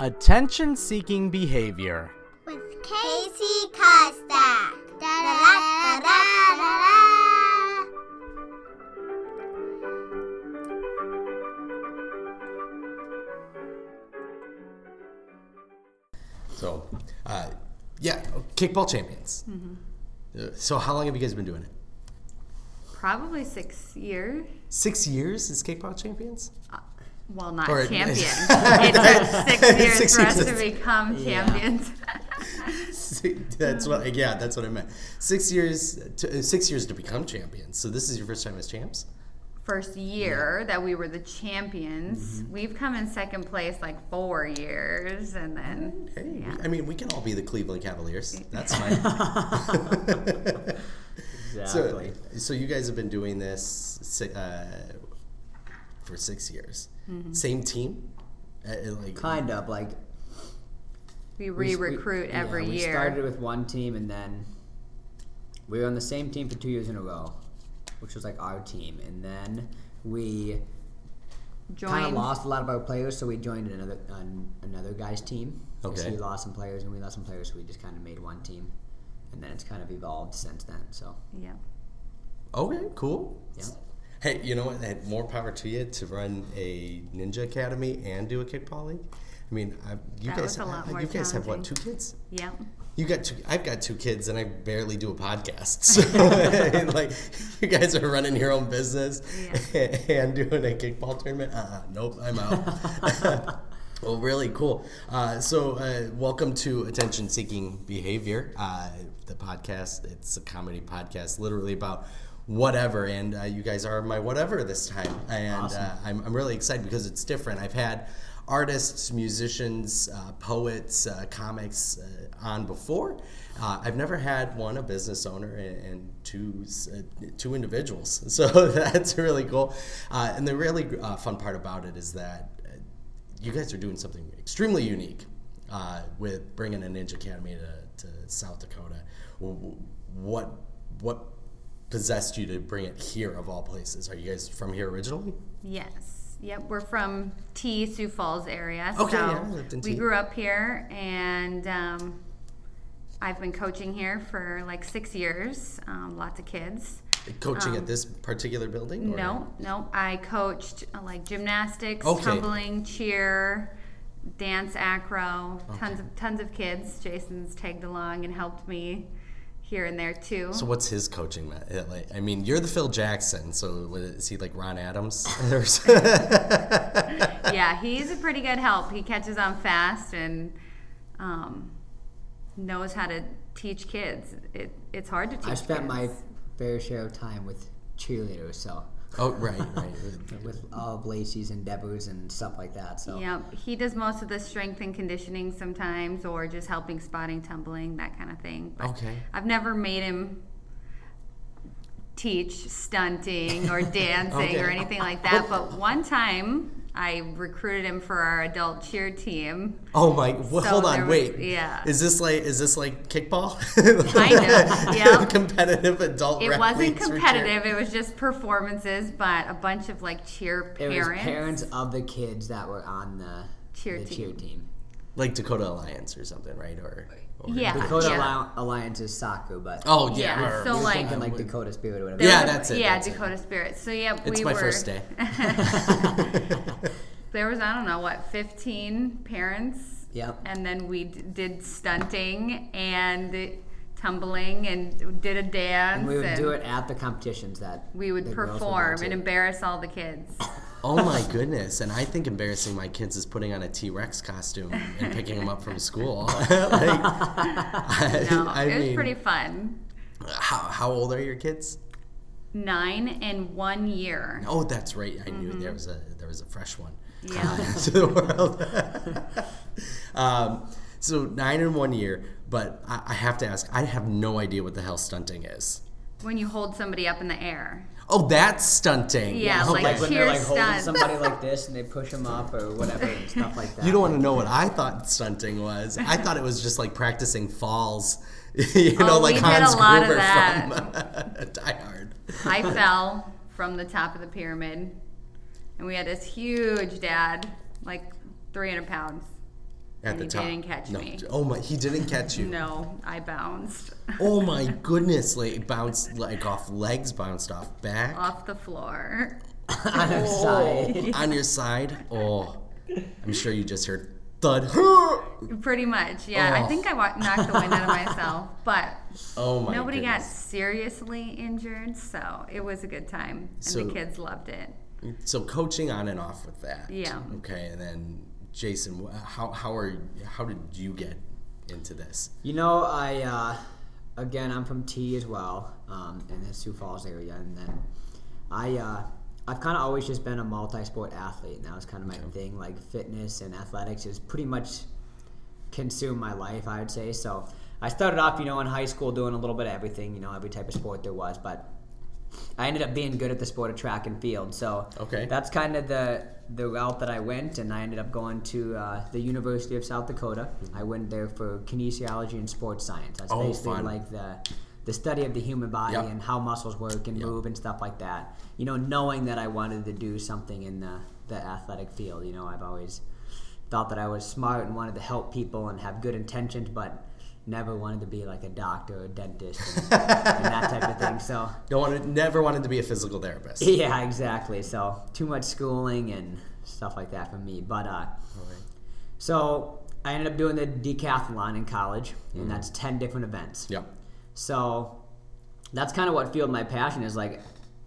Attention seeking behavior. with Casey Costa. Da da da da da da. So, uh, yeah, kickball champions. Uh, so, how long have you guys been doing it? Probably six years. Six years as kickball champions? Well, not Or- champions. it took six years Six for us to become champions. that's what. Yeah, that's what I meant. Six years. To, uh, six years to become champions. So this is your first time as champs. First year that we were the champions. Mm-hmm. We've come in second place like four years, and then Hey, yeah. I mean, we can all be the Cleveland Cavaliers. That's fine. Exactly. So, so you guys have been doing this uh, for six years. Mm-hmm. Same team. Uh, uh, like kind of like we we- re-recruit we- every yeah, we year. started with one team and then we were on the same team for two years in a row, which was like our team, and then we kind of lost a lot of our players, so we joined another an, another guy's team. Okay. He lost some players and we lost some players, so we just kind of made one team, and then it's kind of evolved since then. So Yeah. Okay, cool. Yeah. Hey, you know what? Hey, more power to you to run a ninja academy and do a kickball league. I mean, I, you That guys, was a lot I- more you guys have what? Two kids? Yeah. You got two. I've got two kids, and I barely do a podcast. So, like, you guys are running your own business and doing a kickball tournament. Uh, nope, I'm out. well, really cool. Uh, so, uh, welcome to Attention Seeking Behavior, uh, the podcast. It's a comedy podcast, literally about whatever. And uh, you guys are my whatever this time, and Awesome. uh, I'm, I'm really excited because it's different. I've had artists, musicians, uh, poets, uh, comics uh, on before. Uh, I've never had one a business owner and, and two uh, two individuals, so that's really cool. And the really fun part about it is that you guys are doing something extremely unique with bringing a Ninja Academy to, to South Dakota. What what possessed you to bring it here of all places? Are you guys from here originally? Yes. Yep. We're from Tea, Sioux Falls area. Okay, so yeah, I lived in we grew up here, and um, I've been coaching here for like six years. Um, lots of kids. Coaching at this particular building? or- No, no. I coached uh, like gymnastics, Okay. tumbling, cheer, dance, acro. Tons of tons of kids. Jason's tagged along and helped me here and there too. So what's his coaching? met- uh, Like, I mean, you're the Phil Jackson. So is he like Ron Adams? Yeah, he's a pretty good help. He catches on fast and um, knows how to teach kids. It, it's hard to teach. I spent kids. my fair share of time with cheerleaders, so oh, right, right. with uh, all of Lacey's endeavors and stuff like that. So Yep, he does most of the strength and conditioning sometimes, or just helping spotting, tumbling, that kind of thing. But Okay. I've never made him teach stunting or dancing or anything like that. But one time, I recruited him for our adult cheer team. Oh my! Well, So hold on, was- wait. yeah. Is this like is this like kickball? Kinda, yeah. Competitive adult. It wasn't leagues for cheer. competitive; it was just performances. But a bunch of like cheer it parents. was parents of the kids that were on the Cheer the team. cheer team. like Dakota Alliance or something, right? Or, or Yeah. Dakota yeah. Alli- Alliance is Saku, but Oh yeah. Yeah, or- so like- thinking like Dakota Spirit or whatever. Yeah, that's it, Yeah, that's it. Dakota Spirit. So yeah, It's we my were. first day. there was I don't know what 15 parents. Yep. And then we d- did stunting and tumbling and did a dance. And we would do it at the competitions that We would the girls go perform to. and embarrass all the kids. Oh my goodness! And I think embarrassing my kids is putting on a T Rex costume and picking them up from school. like, I, No, I it was mean, pretty fun. how, how old are your kids? Nine and one year. Oh, that's right. I knew there was a there was a fresh one Mm-hmm. Yeah. into the world. um, so nine and one year, but I, I have to ask. I have no idea what the hell stunting is. When you hold somebody up in the air. Oh, that's stunting. Yeah, like like when they're like holding somebody like this and they push them up or whatever and stuff like that. You don't want to know what I thought stunting was. I thought it was just like practicing falls you oh, know, Oh, like we did a Hans lot of Gruber that. from Die Hard. I fell from the top of the pyramid, and we had this huge dad, like 300 pounds. At And the he top. didn't catch no. me. Oh my! He didn't catch you. No, I bounced Oh my goodness! Like it bounced like off legs, bounced off back, off the floor. on your oh. side. on your side. Oh, I'm sure you just heard thud. Pretty much, yeah. I Oh. think I knocked the wind out of myself, but Oh my nobody got seriously injured, so it was a good time, and So- the kids loved it. So coaching on and off with that. Yeah. Okay, and then Jason, how how are how did you get into this? You know, I uh, again, I'm from Tea as well, um, in the Sioux Falls area, and then I uh, I've kind of always just been a multi-sport athlete, and that was kind of my thing. Like fitness and athletics is pretty much consumed my life, I would say. So I started off, you know, in high school doing a little bit of everything, you know, every type of sport there was, but I ended up being good at the sport of track and field. So Okay. that's kind of the the route that I went, and I ended up going to uh, the University of South Dakota. I went there for kinesiology and sports science. That's Oh, basically fun. like the the study of the human body Yep. and how muscles work and Yep. move and stuff like that. You know, knowing that I wanted to do something in the the athletic field. You know, I've always thought that I was smart and wanted to help people and have good intentions, but never wanted to be like a doctor or a dentist and, and that type of thing. So Don't want to, never wanted to be a physical therapist. yeah, exactly. So too much schooling and stuff like that for me. But uh, so I ended up doing the decathlon in college, and that's ten different events. Yep. So that's kind of what fueled my passion. Is like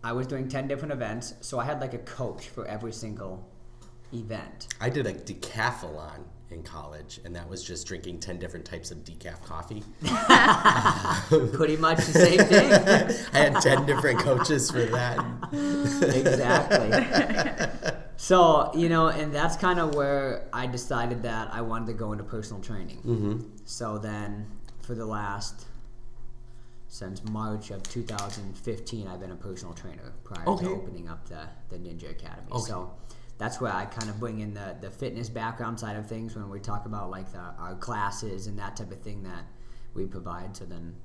I was doing ten different events, so I had like a coach for every single event. I did a decathlon in college, and that was just drinking ten different types of decaf coffee. Pretty much the same thing. I had ten different coaches for that. exactly. So you know, and that's kind of where I decided that I wanted to go into personal training. Mm-hmm. So then, for the last since March of 2015, I've been a personal trainer prior Okay. to opening up the the Ninja Academy. Okay. So. That's where I kind of bring in the, the fitness background side of things when we talk about like the, our classes and that type of thing that we provide. So then,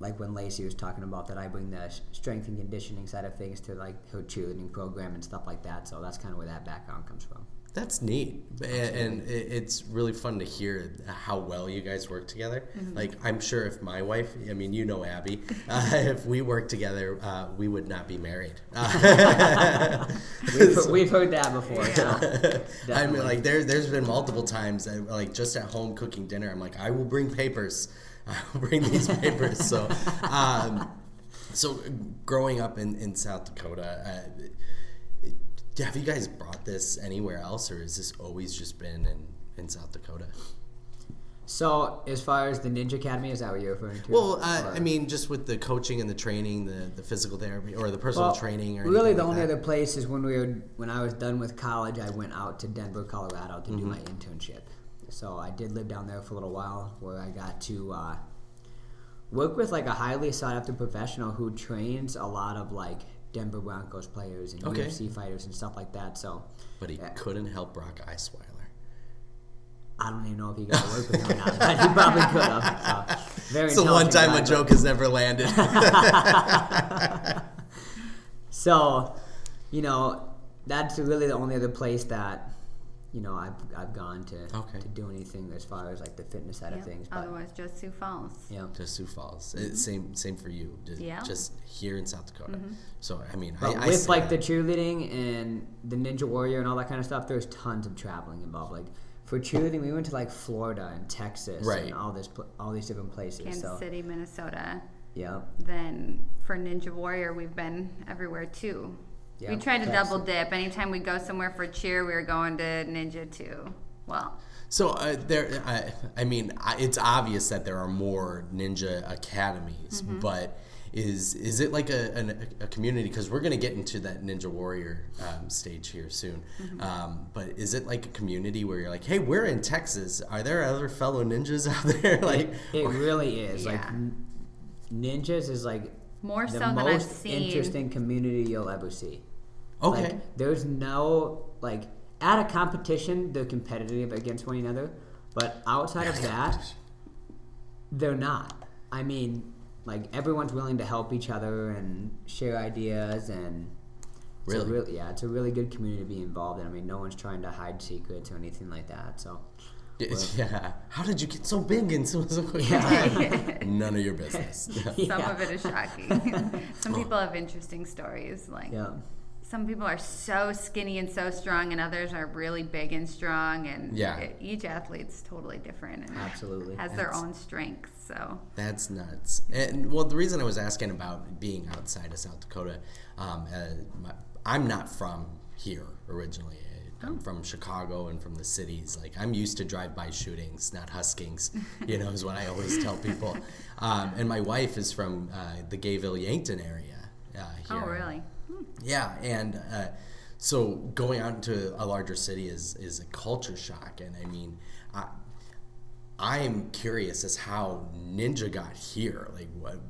like when Lacey was talking about that, I bring the strength and conditioning side of things to like her cheerleading program and stuff like that. So that's kind of where that background comes from. That's neat, and, and it's really fun to hear how well you guys work together. Like I'm sure if my wife, I mean, you know Abby, uh, if we worked together, uh, we would not be married. We've, we've heard that before. So I mean, like there, there's been multiple times, I, like just at home cooking dinner, I'm like, I will bring papers. I will bring these papers. So, um, so growing up in, in South Dakota, uh, have you guys brought this anywhere else, or has this always just been in, in South Dakota? so as far as the Ninja Academy, is that what you're referring to? Well, uh, I mean, just with the coaching and the training, the, the physical therapy, or the personal Well, training, or really the like only that? other place is when we were when I was done with college, I went out to Denver, Colorado to do Mm-hmm. my internship. So I did live down there for a little while, where I got to uh, work with like a highly sought after professional who trains a lot of like Denver Broncos players and Okay. UFC fighters and stuff like that. So But he Yeah. couldn't help Brock Osweiler. I don't even know if he got to work with him or not, but he probably could have. So, very It's the one time guy, a but- joke has never landed. So, you know, that's really the only other place that, you know, I've, I've gone to Okay. to do anything as far as like the fitness side Yep. of things. But, Otherwise, just Sioux Falls. yeah. just Sioux Falls. It, mm-hmm. same same for you. Just, Yeah. just here in South Dakota. Mm-hmm. So I mean, But I, I with see like that. the cheerleading and the Ninja Warrior and all that kind of stuff, there's tons of traveling involved. Like for cheerleading, we went to like Florida and Texas Right. and all this all these different places. Kansas so City, Minnesota. yeah, Then for Ninja Warrior, we've been everywhere too. Yeah, we tried to double dip. Anytime we go somewhere for cheer, we were going to Ninja too. Well, So uh, there, I, I mean, I, it's obvious that there are more ninja academies, Mm-hmm. but is is it like a, an, a community? Because we're gonna get into that Ninja Warrior um, stage here soon. Mm-hmm. Um, but is it like a community where you're like, hey, we're in Texas. Are there other fellow ninjas out there? like, it really is. Like Yeah. n- ninjas is like more the so than I've most seen. interesting community you'll ever see. Okay, Like, there's no like at a competition they're competitive against one another, but outside of that, they're not. I mean, like everyone's willing to help each other and share ideas and. It's Really? really, yeah, it's a really good community to be involved in. I mean, no one's trying to hide secrets or anything like that. So, Yeah. How did you get so big in so, so quick Yeah. None of your business. Some Yeah. of it is shocking. some people have interesting stories. Like yeah, some people are so skinny and so strong, and others are really big and strong. And Yeah. it- each athlete's totally different and absolutely. has their own strengths. So That's nuts. And well, the reason I was asking about being outside of South Dakota, um, uh, my, I'm not from here originally. I'm from Chicago and from the cities. Like I'm used to drive-by shootings, not huskings. You know, is what I always tell people. Um, and my wife is from uh, the Gayville Yankton area. Uh, here. oh really? Yeah, and uh, so going out into a larger city is is a culture shock, and I mean, I, I'm curious as how Ninja got here. Like, what?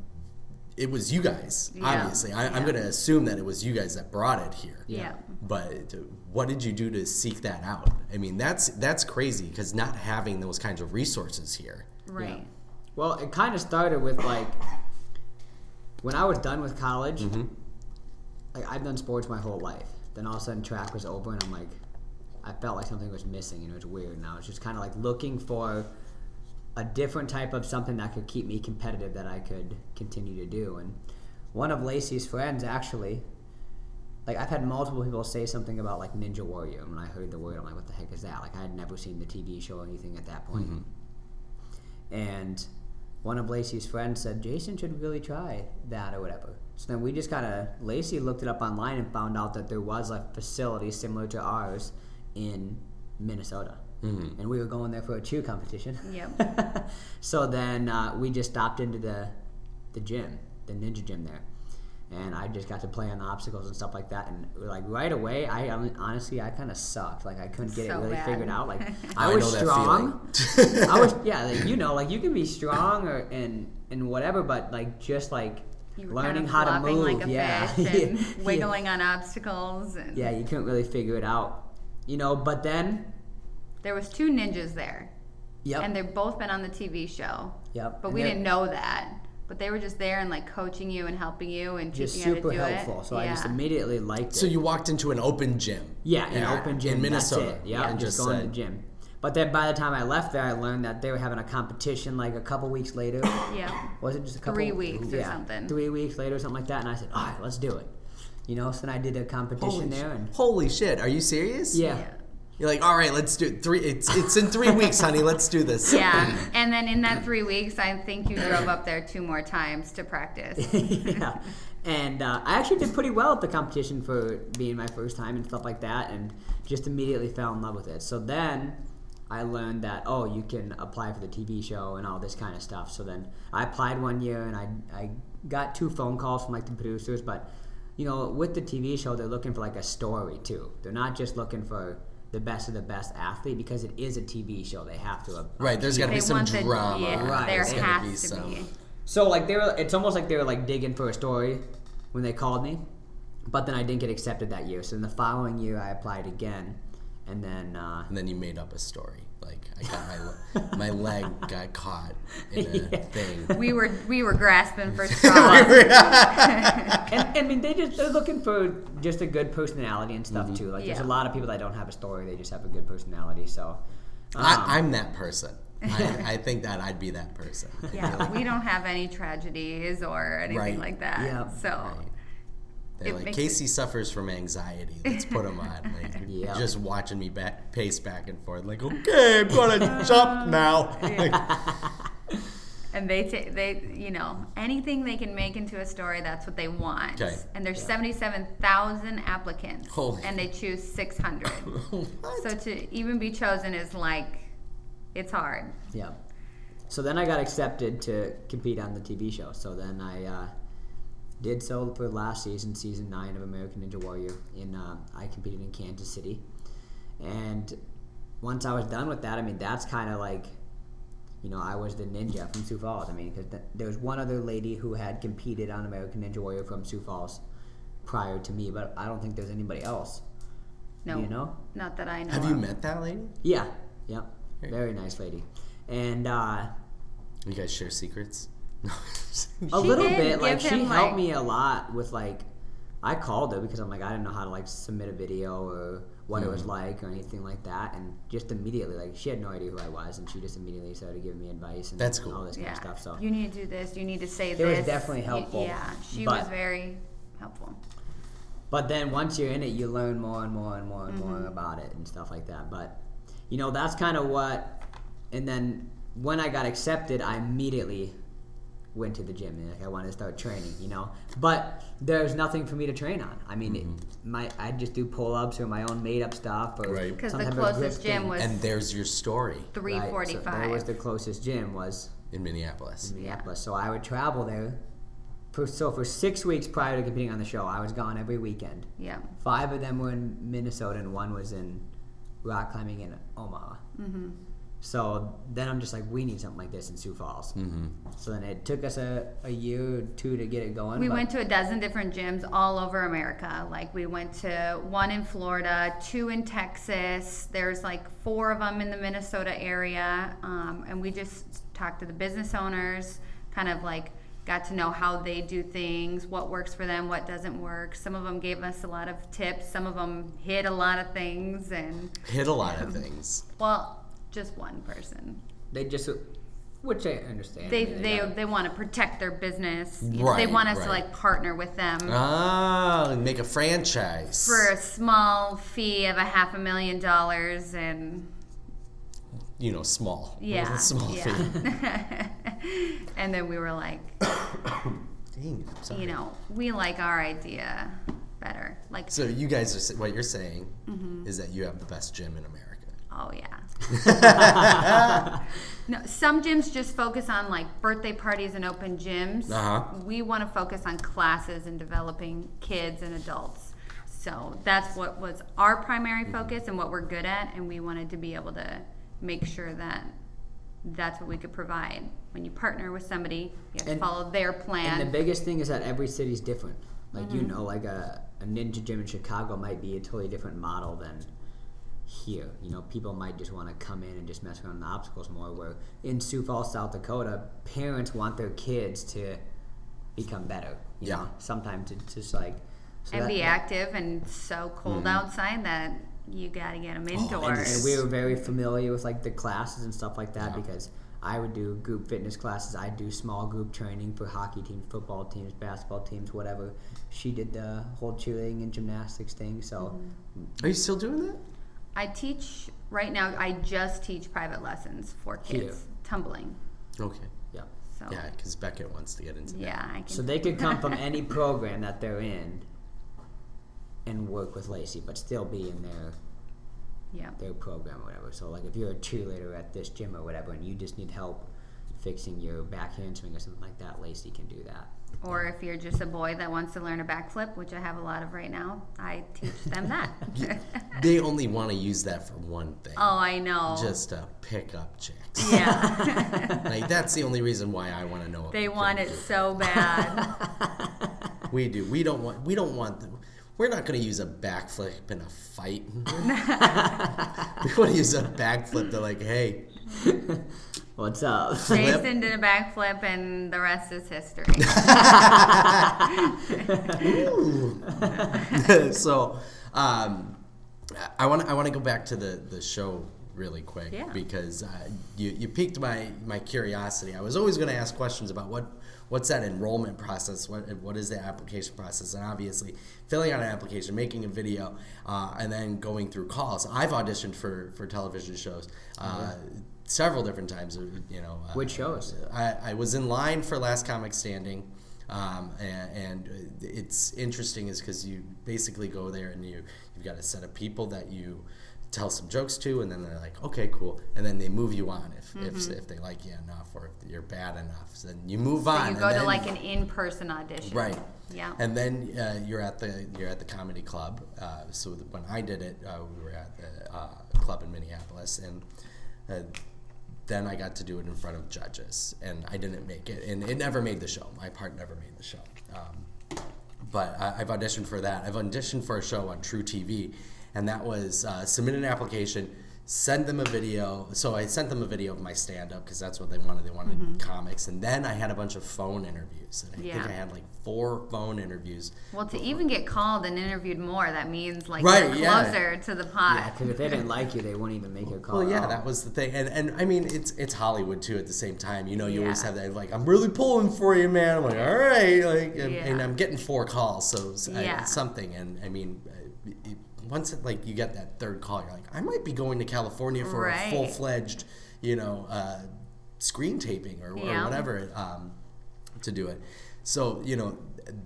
It was you guys, Yeah. obviously. I, I'm Yeah. going to assume that it was you guys that brought it here. Yeah. But what did you do to seek that out? I mean, that's that's crazy because not having those kinds of resources here. Right. Well, it kind of started with like when I was done with college. Like I've done sports my whole life. Then all of a sudden track was over, and I'm like, I felt like something was missing, and it was weird. And I was just kind of like looking for a different type of something that could keep me competitive that I could continue to do. And one of Lacey's friends actually. Like I've had multiple people say something about like Ninja Warrior, and when I heard the word, I'm like, "What the heck is that?" Like I had never seen the TV show or anything at that point. Mm-hmm. And one of Lacey's friends said, Jason should really try that or whatever. So then we just kind of, Lacey looked it up online and found out that there was a facility similar to ours in Minnesota. And we were going there for a cheer competition. Yep. so then uh, we just stopped into the, the gym, the ninja gym there. And I just got to play on the obstacles and stuff like that. And like right away, I I mean, honestly, I kind of sucked. Like I couldn't get it really bad. figured out. Like I I was know strong. I was yeah, like, you know, like you can be strong or and and whatever, but like just like You were learning kind of how to move, like a yeah, fish and Yeah. wiggling on obstacles. And Yeah, you couldn't really figure it out, you know. But then, There was two ninjas there, yep, and they've both been on the TV show. yep. But and we didn't know that. But they were just there and like coaching you and helping you and Just teaching you super how to do helpful. it. So I just immediately liked it. So you walked into an open gym. Yeah, an open gym in Minnesota. That's it. Yeah, and just, just going to the gym. But then by the time I left there, I learned that they were having a competition like a couple weeks later. Yeah. Was it just a couple? Three weeks or yeah, something. Three weeks later, or something like that. And I said, all right, let's do it. You know, so then I did a competition Holy, there, sh- and holy shit! Are you serious? yeah, Yeah. You're like, all right, let's do it. Three. It's it's in three weeks, honey. Let's do this. Yeah. And then in that three weeks, I think you drove up there two more times to practice. yeah. And uh, I actually did pretty well at the competition for being my first time and stuff like that, and just immediately fell in love with it. So then I learned that oh, you can apply for the TV show and all this kind of stuff. So then I applied one year, and I I got two phone calls from like the producers, but you know, with the TV show, they're looking for like a story too. They're not just looking for the best of the best athlete because it is a TV show. They have to. uh, Right. There's got to be some want the- drama. yeah, Right, there there's gotta has be to some- be. So like they were, it's almost like they were like digging for a story when they called me, but then I didn't get accepted that year. So in the following year, I applied again, and then uh, And then you made up a story. Like I got my my leg got caught in a Yeah. thing. We were we were grasping for straws. and I mean they just they're looking for just a good personality and stuff too. Like there's a lot of people that don't have a story; they just have a good personality. So um, I, I'm that person. I, I think that I'd be that person. yeah, we don't have any tragedies or anything Right. like that. Yeah. So Right. They're It like makes Casey suffers from anxiety. Let's put him on. Like Yeah. just watching me back, pace back and forth. Like okay, I'm gonna jump now. and they ta- they you know anything they can make into a story that's what they want. Okay. And there's 77,000 applicants Holy. and they choose 600. so to even be chosen is like it's hard. yeah. So then I got accepted to compete on the TV show. So then I uh, did so for last season, season nine of American Ninja Warrior. In uh, I competed in Kansas City, and once I was done with that, I mean that's kind of like, you know, I was the ninja from Sioux Falls. I mean, because th- there was one other lady who had competed on American Ninja Warrior from Sioux Falls prior to me, but I don't think there's anybody else. No. You know? Not that I know. Have you met that lady? Yeah, yeah, very nice lady, and uh, You guys share secrets? A little bit. Like she helped like- me a lot with like. I called her because I'm like I didn't know how to like submit a video or what it was Mm-hmm. like or anything like that, and just immediately like she had no idea who I was, and she just immediately started giving me advice and That's cool. all this kind of stuff. So You need to do this. You need to say It this. It was definitely Y- helpful, Yeah, she but- was very helpful. But then once you're in it, you learn more and more and more and more Mm-hmm. about it and stuff like that. But you know, that's kind of what. And then when I got accepted, I immediately went to the gym and like I wanted to start training. You know, but there's nothing for me to train on. I mean, it, my I just do pull ups or my own made up stuff or Right. Because the type of grip closest gym thing. was And there's your story three forty five. Right, so that was the closest gym was in Minneapolis. Minneapolis. So I would travel there. For, so for six weeks prior to competing on the show, I was gone every weekend. yeah. Five of them were in Minnesota, and one was in rock climbing in Omaha. Mm-hmm. So then I'm just like, we need something like this in Sioux Falls. Mm-hmm. So then it took us a, a year or two to get it going. We went to a dozen different gyms all over America. Like we went to one in Florida, two in Texas. There's like four of them in the Minnesota area, um, and we just talked to the business owners, kind of like got to know how they do things, what works for them, what doesn't work. Some of them gave us a lot of tips. Some of them hid a lot of things, and Hit a lot of things. well, just one person. they just, which I understand. They mean, they they want to protect their business. Know, they want us right. to like partner with them. Ah, make a franchise. for a small fee of a half a million dollars and you know, small. yeah, small yeah. fee. and then we were like Dang, sorry. you know we like our idea better like So you guys are what you're saying Mm-hmm. is that you have the best gym in America. Oh yeah no some gyms just focus on like birthday parties and open gyms Uh-huh. we want to focus on classes and developing kids and adults so that's what was our primary Mm-hmm. focus and what we're good at and we wanted to be able to make sure that that's what we could provide when you partner with somebody you have to And- follow their plan And the biggest thing is that every city's different. Like you Mm-hmm. know, like a, a ninja gym in Chicago might be a totally different model than here. You know, people might just want to come in and just mess around the obstacles more. Where in Sioux Falls, South Dakota, parents want their kids to become better. You Yeah. know, sometimes it's just like so and that- be that- active and it's so cold outside that you got to get them indoors And we were very familiar with like the classes and stuff like that Yeah. because I would do group fitness classes. I do small group training for hockey teams, football teams, basketball teams, whatever. She did the whole cheerleading and gymnastics thing. So Mm-hmm. Are you still doing that? I teach right now. I just teach private lessons for kids Here. tumbling. Okay. yeah. So Yeah, because Beckett wants to get into that. yeah, I can. So they could come from any program that they're in and work with Lacey, but still be in their yeah. their program or whatever. So like if you're a cheerleader at this gym or whatever, and you just need help fixing your back handspring or something like that, Lacey can do that. Or if you're just a boy that wants to learn a backflip, which I have a lot of right now, I teach them that. They only want to use that for one thing. oh, I know. Just to pick up chicks. yeah. like that's the only reason why I want to know. It. They want it so bad. We do. We don't want. We don't want. The, we're not going to use a backflip in a fight. we want to use a backflip to like, hey, What's up? Jason did a backflip, and the rest is history. so um, I want I want to go back to the the show really quick Yeah. because uh, you you piqued my my curiosity. I was always going to ask questions about what what's that enrollment process, what what is the application process, and obviously filling out an application, making a video, uh, and then going through calls. I've auditioned for for television shows. Uh, Several different times, uh, you know. uh, Which shows? I, I was in line for Last Comic Standing, um, and, and it's interesting is because you basically go there and you you've got a set of people that you tell some jokes to, and then they're like, okay, cool, and then they move you on if if, if they like you enough or if you're bad enough, so then you move on. you and go to then- like an in-person audition. Right. Yeah. And then uh, you're at the you're at the comedy club. Uh, so th- when I did it, uh, we were at the uh, club in Minneapolis, and uh, then I got to do it in front of judges, and I didn't make it, and it never made the show. My part never made the show. Um, but I, I've auditioned for that. I've auditioned for a show on True TV, and that was uh, an application, send them a video. So I sent them a video of my stand up because that's what they wanted. They wanted comics. And then I had a bunch of phone interviews. And I think Mm-hmm. I had like four phone interviews. Well, to even get called and interviewed more, that means like Right, you're yeah. closer to the pot. Because if they didn't like you, they wouldn't even make you a call. Well, yeah, that was the thing, and and I mean, it's it's Hollywood too. At the same time, you know, you always have that like, I'm really pulling for you, man. I'm like, all right, like, and, and I'm getting four calls, so it's, I- it's something. And I mean, uh, it, once it, like you get that third call, you're like, I might be going to California for Right. a full fledged, you know, uh, screen taping or, or whatever um, to do it. So you know,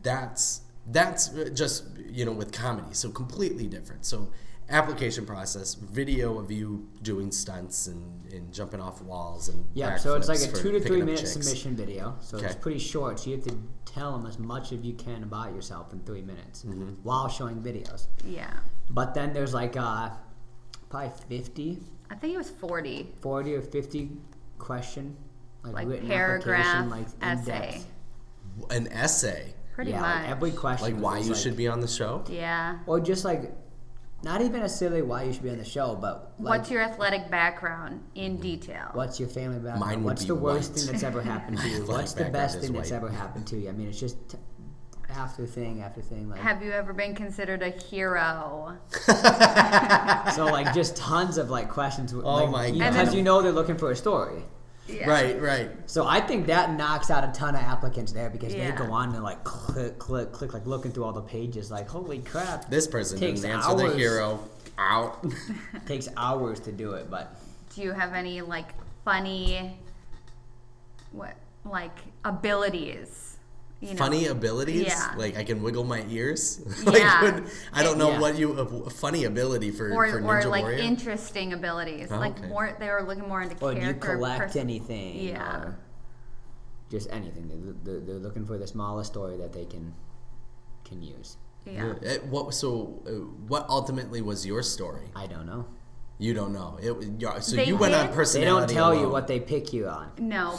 that's that's just you know with comedy, so completely different. So application process, video of you doing stunts and, and jumping off walls and Yeah, so it's like a two to three minute chicks. submission video. So it's pretty short. So you have to tell them as much as you can about yourself in three minutes Mm-hmm. while showing videos. Yeah. But then there's like uh, probably 50, I think it was 40. 40 or 50 question, like, Like written paragraph, application, like in essay. depth. An essay, Pretty yeah, much. like every question. like why you like- should be on the show. yeah. or just like, not even necessarily why you should be on the show, but like, What's your athletic background in detail? What's your family background? Mine would What's be the worst white. thing that's ever happened to you? What's the best is thing that's white. ever happened to you? I mean, it's just t- after thing after thing. Like Have you ever been considered a hero? so, like just tons of like questions. Oh like, my God. Because you know they're looking for a story. Yeah. Right, right. So I think that knocks out a ton of applicants there because Yeah. they go on and like click, click, click, like looking through all the pages. Like, holy crap! This person Takes didn't answer the hero. Out. takes hours to do it, but Do you have any like funny, what like abilities? You know? funny abilities. Yeah. Like I can wiggle my ears. like Yeah. when- I don't know Yeah. what you a funny ability for or, for or like Warrior. interesting abilities. Oh, like okay. more, they were looking more into or do you collect pers- anything? Yeah. Or just anything. They're, they're, they're looking for the smallest story that they can can use. Yeah. Uh, what so? Uh, what ultimately was your story? I don't know. You don't know. It was- yeah, so They you went on did? They don't tell you what they pick you on. No,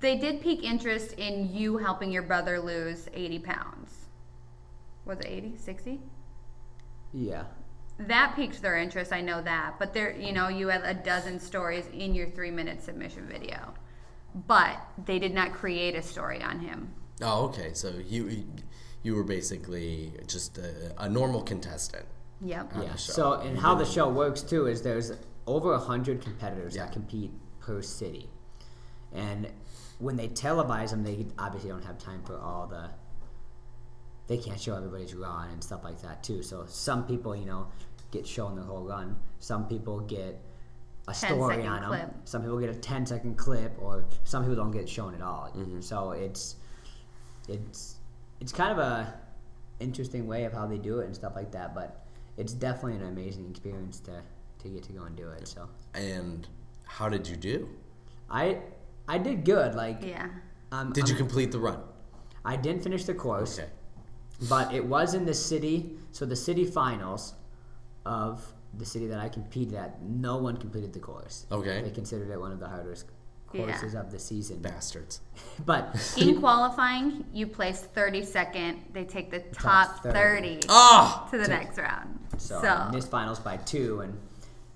they did pique interest in you helping your brother lose 80 pounds. Was it 80, 60? Yeah. That piqued their interest. I know that, but there, you know, you had a dozen stories in your three-minute submission video, but they did not create a story on him. Oh, okay. So you you were basically just a, a normal contestant. Yep. Yeah. So, and how the show works too is there's over a hundred competitors Yeah. that compete per city, and when they televise them, they obviously don't have time for all the. They can't show everybody's run and stuff like that too. So some people, you know, get shown their whole run. Some people get a story second on them. clip. Some people get a 10 second clip, or some people don't get shown at all. Mm-hmm. So it's it's it's kind of a interesting way of how they do it and stuff like that. But it's definitely an amazing experience to to get to go and do it. So And how did you do? I I did good. Like Yeah. um, Did you I'm- complete the run? I didn't finish the course, Okay. but it was in the city. So the city finals of the city that I competed at, no one completed the course. Okay. They considered it one of the hardest Yeah. of the season. Bastards. But In qualifying, you placed 32nd. They take the top, 30, 30. Ah, to the next round. so, So, missed finals by two, and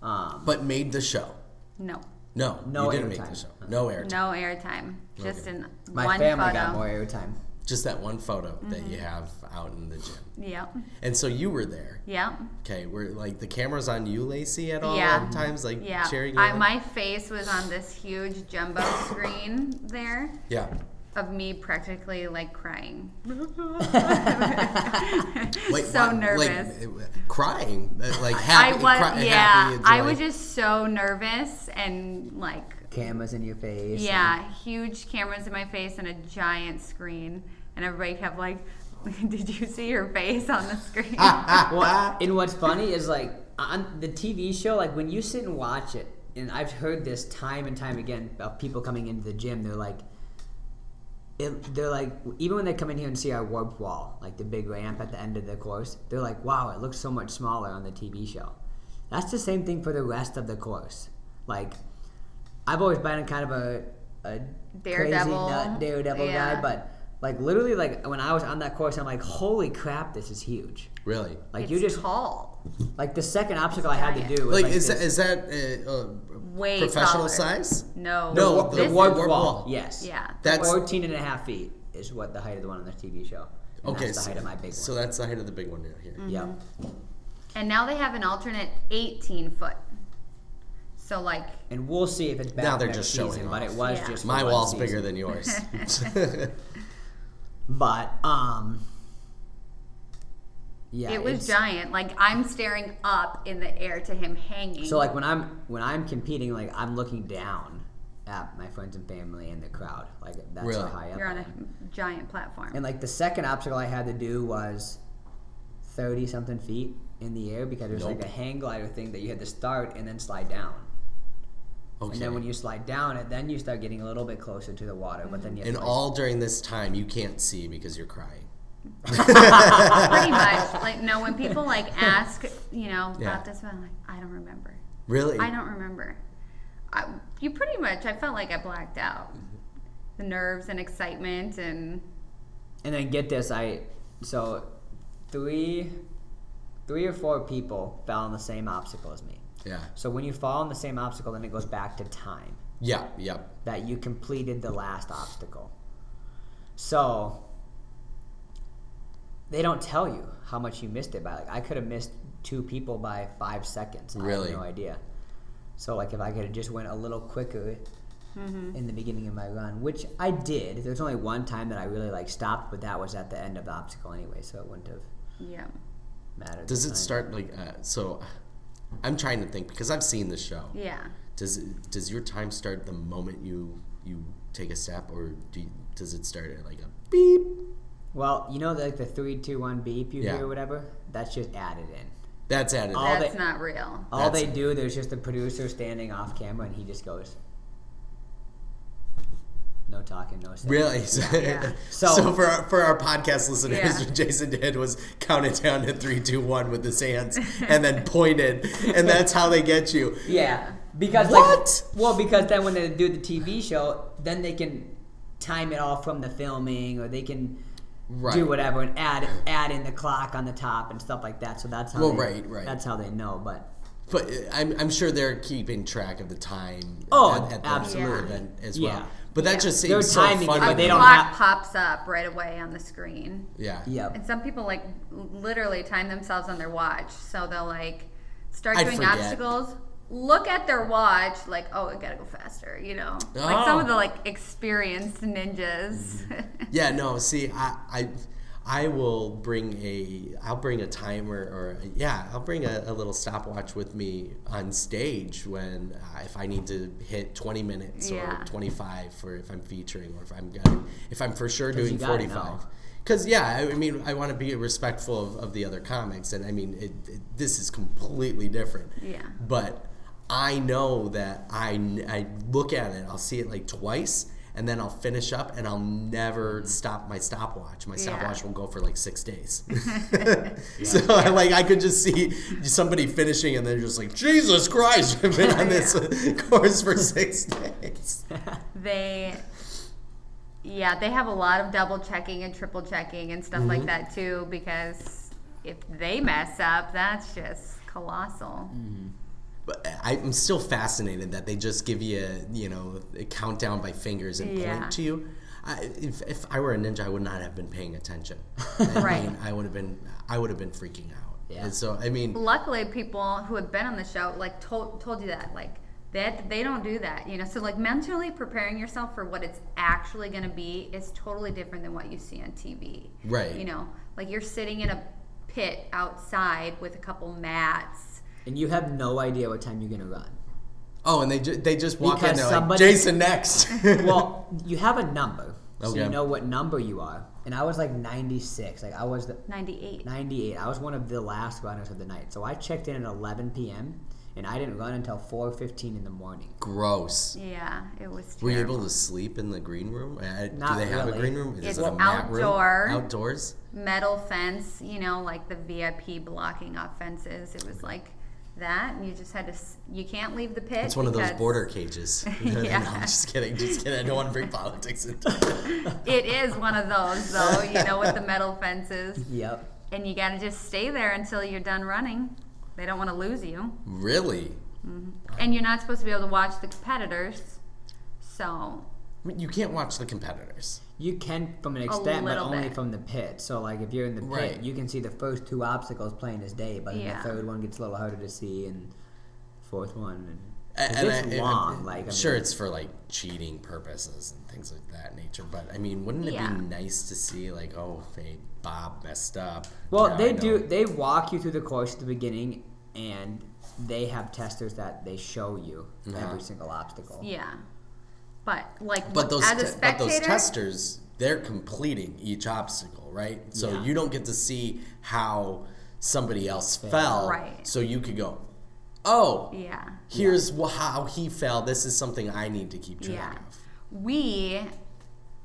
um, but made the show. no, No, No you didn't make airtime. the show. No airtime. no airtime. Just in one time. my one family photo. got more airtime. Just that one photo that Mm-hmm. you have out in the gym. Yep. And so you were there. Yep. Okay, were like the cameras on you, Lacey, at all Yeah. times, like Yeah. sharing. I, your- my face was on this huge jumbo screen there yeah. of me practically like crying. Wait, so what? nervous. Like, uh, crying, uh, like happy. I was, cry- yeah, happy, I was just so nervous and like, Cameras in your face. yeah, huge cameras in my face and a giant screen, and everybody kept like, "Did you see your face on the screen?" Well, and what's funny is like on the TV show, like when you sit and watch it, and I've heard this time and time again of people coming into the gym. They're like, it, they're like, even when they come in here and see our warp wall, like the big ramp at the end of the course, they're like, wow, it looks so much smaller on the TV show. That's the same thing for the rest of the course. Like, I've always been kind of a, a crazy nut daredevil Yeah. guy, but Like literally, like when I was on that course, I'm like, holy crap, this is huge. Really? Like it's you just tall. like the second obstacle I had to do was Like, like, is this- that is that uh, uh, Way professional taller. size? No. No, the this warped wall. wall. Yes. Yeah. That's 14 and a half feet is what the height of the one on the TV show. And okay. That's the so, height of my big one. so that's the height of the big one down here. Yep. And now they have an alternate 18 foot. So like And we'll see if it's back Now they're next just showing season, but it was Yeah. just My wall's season. bigger than yours. But um, yeah, it was giant. Like I'm staring up in the air to him hanging. So like when I'm when I'm competing, like I'm looking down at my friends and family and the crowd. Like that's Really? how high up you're on I a am. giant platform. And like the second obstacle I had to do was thirty something feet in the air because there's like a hang glider thing that you had to start and then slide down. Okay. And then when you slide down it, then you start getting a little bit closer to the water. But then you have and to, all during this time, you can't see because you're crying. Pretty much. Like no, when people like ask, you know, Yeah. about this one, I'm like, I don't remember. Really? I don't remember. I, you pretty much. I felt like I blacked out. Mm-hmm. The nerves and excitement and And then get this, I so three three or four people fell on the same obstacle as me. Yeah. So when you fall on the same obstacle, then it goes back to time Yeah. Yep. that you completed the last obstacle. So they don't tell you how much you missed it by. Like I could have missed two people by five seconds. I Really? have no idea. So like if I could have just went a little quicker in the beginning of my run, which I did. There's only one time that I really like stopped, but that was at the end of the obstacle anyway, so it wouldn't have yeah. mattered. Does it time. start like uh, so? I'm trying to think because I've seen the show. Yeah. Does does your time start the moment you you take a step, or do you, does it start at like a beep? Well, you know, like the three, two, one beep you Yeah. hear, or whatever. That's just added in. That's added. All That's they- not real. All That's- they do, there's just a producer standing off camera, and he just goes, "No talking, no saying." Really? Yeah. So, So- for our, for our podcast listeners, Yeah. what Jason did was counted down to three, two, one with his hands, and then pointed, and that's how they get you. Yeah, because What? Like, well, because then when they do the TV show, then they can time it all from the filming, or they can Right. do whatever and add add in the clock on the top and stuff like that. So that's how. Well, they, right, right. That's how they know. But But uh, I'm, I'm sure they're keeping track of the time. Oh, at, at the absolutely. event as Yeah. Well. But that Yeah. just They're seems so timing fun. it, but to they me. don't clock have- pops up right away on the screen. Yeah. yeah, And some people like literally time themselves on their watch, so they'll like start I doing forget. obstacles, look at their watch, like, oh, I gotta go faster, you know, like some of Oh. the like experienced ninjas. Yeah, no. See, I, I, I will bring a, I'll bring a timer or yeah, I'll bring a, a little stopwatch with me on stage when uh, if I need to hit 20 minutes Yeah. or 25 for if I'm featuring or if I'm gonna, if I'm for sure doing 45. Because yeah, I I mean, I want to be respectful of, of the other comics, and I mean, it, it, this is completely different. Yeah. But I know that I, I look at it, I'll see it like twice, and then I'll finish up, and I'll never stop my stopwatch. My Yeah. stopwatch will go for like six days. so I, like I could just see somebody finishing, and they're just like, Jesus Christ, I've been on this course for six days. they, yeah, they have a lot of double checking and triple checking and stuff Mm-hmm. like that too, because if they mess up, that's just colossal. But I'm still fascinated that they just give you, you know, a countdown by fingers and Yeah. point to you. I, if, if I were a ninja, I would not have been paying attention. I Right. mean, I would have been, I would have been freaking out. Yeah. And so, I mean, luckily people who have been on the show like told told you that like that they don't do that you know so like mentally preparing yourself for what it's actually going to be is totally different than what you see on tv Right. you know like you're sitting in a pit outside with a couple mats and you have no idea what time you're gonna run. oh, and they ju- they just walk in, Because they're somebody- like, Jason next. well, you have a number, so Okay. you know what number you are. And I was like 96. Like I was the 98 98. I was one of the last runners of the night. So I checked in at 11 p.m. and I didn't run until 4:15 in the morning. Gross. yeah it was Were you able to sleep in the green room? Not do they have a green room? It's it a mat room? outdoor. Outdoors? metal fence you know like the vip blocking off fences it was like that, and you just had to. You can't leave the pit. It's one of those border cages. no, Yeah. I'm just kidding. Just kidding. I don't want to bring politics into it. It is one of those, though. You know, with the metal fences, Yep. and you got to just stay there until you're done running. They don't want to lose you, Really? Mm-hmm. and you're not supposed to be able to watch the competitors. So I mean, You can't watch the competitors. You can from an extent, but only bit. from the pit. So, like, if you're in the pit, Right. you can see the first two obstacles playing as day, but then Yeah. the third one gets a little harder to see, and fourth one, and, A- and it's I- I- long. I'm like, I sure mean, it's for like cheating purposes and things like that nature. But I mean, wouldn't it Yeah. be nice to see like, oh, hey, Bob messed up. Well, Yeah, they do. They walk you through the course at the beginning, and they have testers that they show you Uh-huh. every single obstacle. yeah, but like But those, as a te- but those testers, they're completing each obstacle, right? So Yeah. you don't get to see how somebody else fell. Right. So you could go, oh, yeah. here's wh- how he fell. This is something I need to keep track Yeah. of. We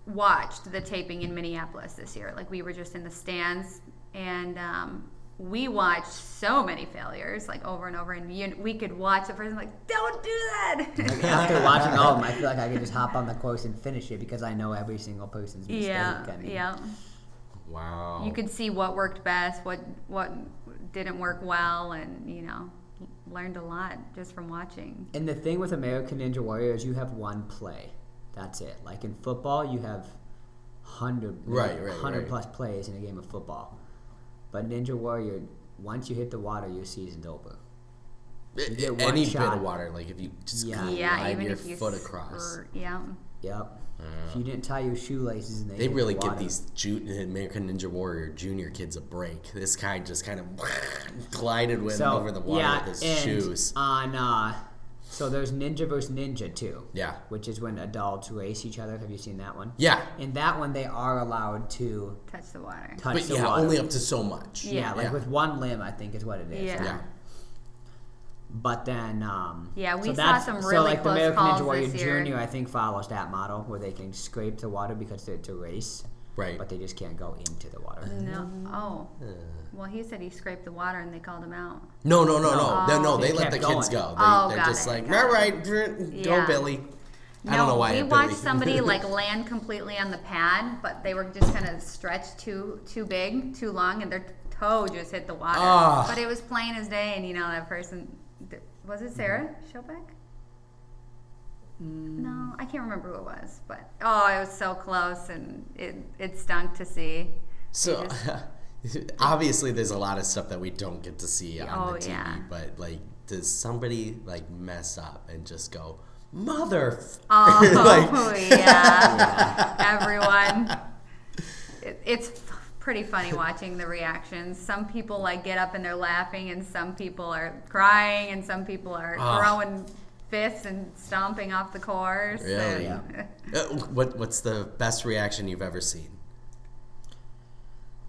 watched the taping in Minneapolis this year. Like we were just in the stands and um, we watched so many failures, like over and over. And you, we could watch the person like, "Don't do that." Like, after watching all of them, I feel like I could just hop on the course and finish it because I know every single person's mistake. yeah, I mean, yeah. Wow. You could see what worked best, what what didn't work well, and you know, learned a lot just from watching. And the thing with American Ninja Warrior is you have one play. That's it. Like in football, you have hundred, Right, right, hundred right. plus plays in a game of football. But Ninja Warrior, once you hit the water, your season's over. A- get a- one Any bit of water, like if you just Yeah. glide Yeah, even your if you foot across. spurt- yeah. Yep. If you didn't tie your shoelaces, and they, They hit the really give these ju- American Ninja Warrior junior kids a break. This guy just kind of glided with so, over the water yeah, with his and shoes. On uh, so there's Ninja versus Ninja too. Yeah. Which is when adults race each other. Have you seen that one? Yeah, In that one, they are allowed to Touch the water. touch but the yeah, water. only up to so much. yeah, Yeah. like Yeah. with one limb, I think is what it is. Yeah. Yeah. But then, um, Yeah, we so saw that's- some so really like close the American calls Ninja Warrior. Junior, I think follows that model where they can scrape the water because they're to race, Right. but they just can't go into the water. No. Oh. Well, he said he scraped the water and they called him out. No, no, no, no, no, no. They They let the kept kids going. go. They, Oh, they're got just it, like, got all it. right, dr- go, Yeah. Billy. I no, don't know why. we watched somebody like land completely on the pad, but they were just kind of stretched too too big, too long, and their toe just hit the water. Ah. But it was plain as day, and you know that person was it Sarah Schobeck? No, I can't remember who it was, but oh, it was so close, and it it stunk to see. So obviously, there's a lot of stuff that we don't get to see on Oh, the TV. yeah. But like, does somebody like mess up and just go, mother? f-" Oh Like- yeah, everyone. It, it's pretty funny watching the reactions. Some people like get up and they're laughing, and some people are crying, and some people are Ah. throwing fists and stomping off the course. Really? and- Uh, what What's the best reaction you've ever seen?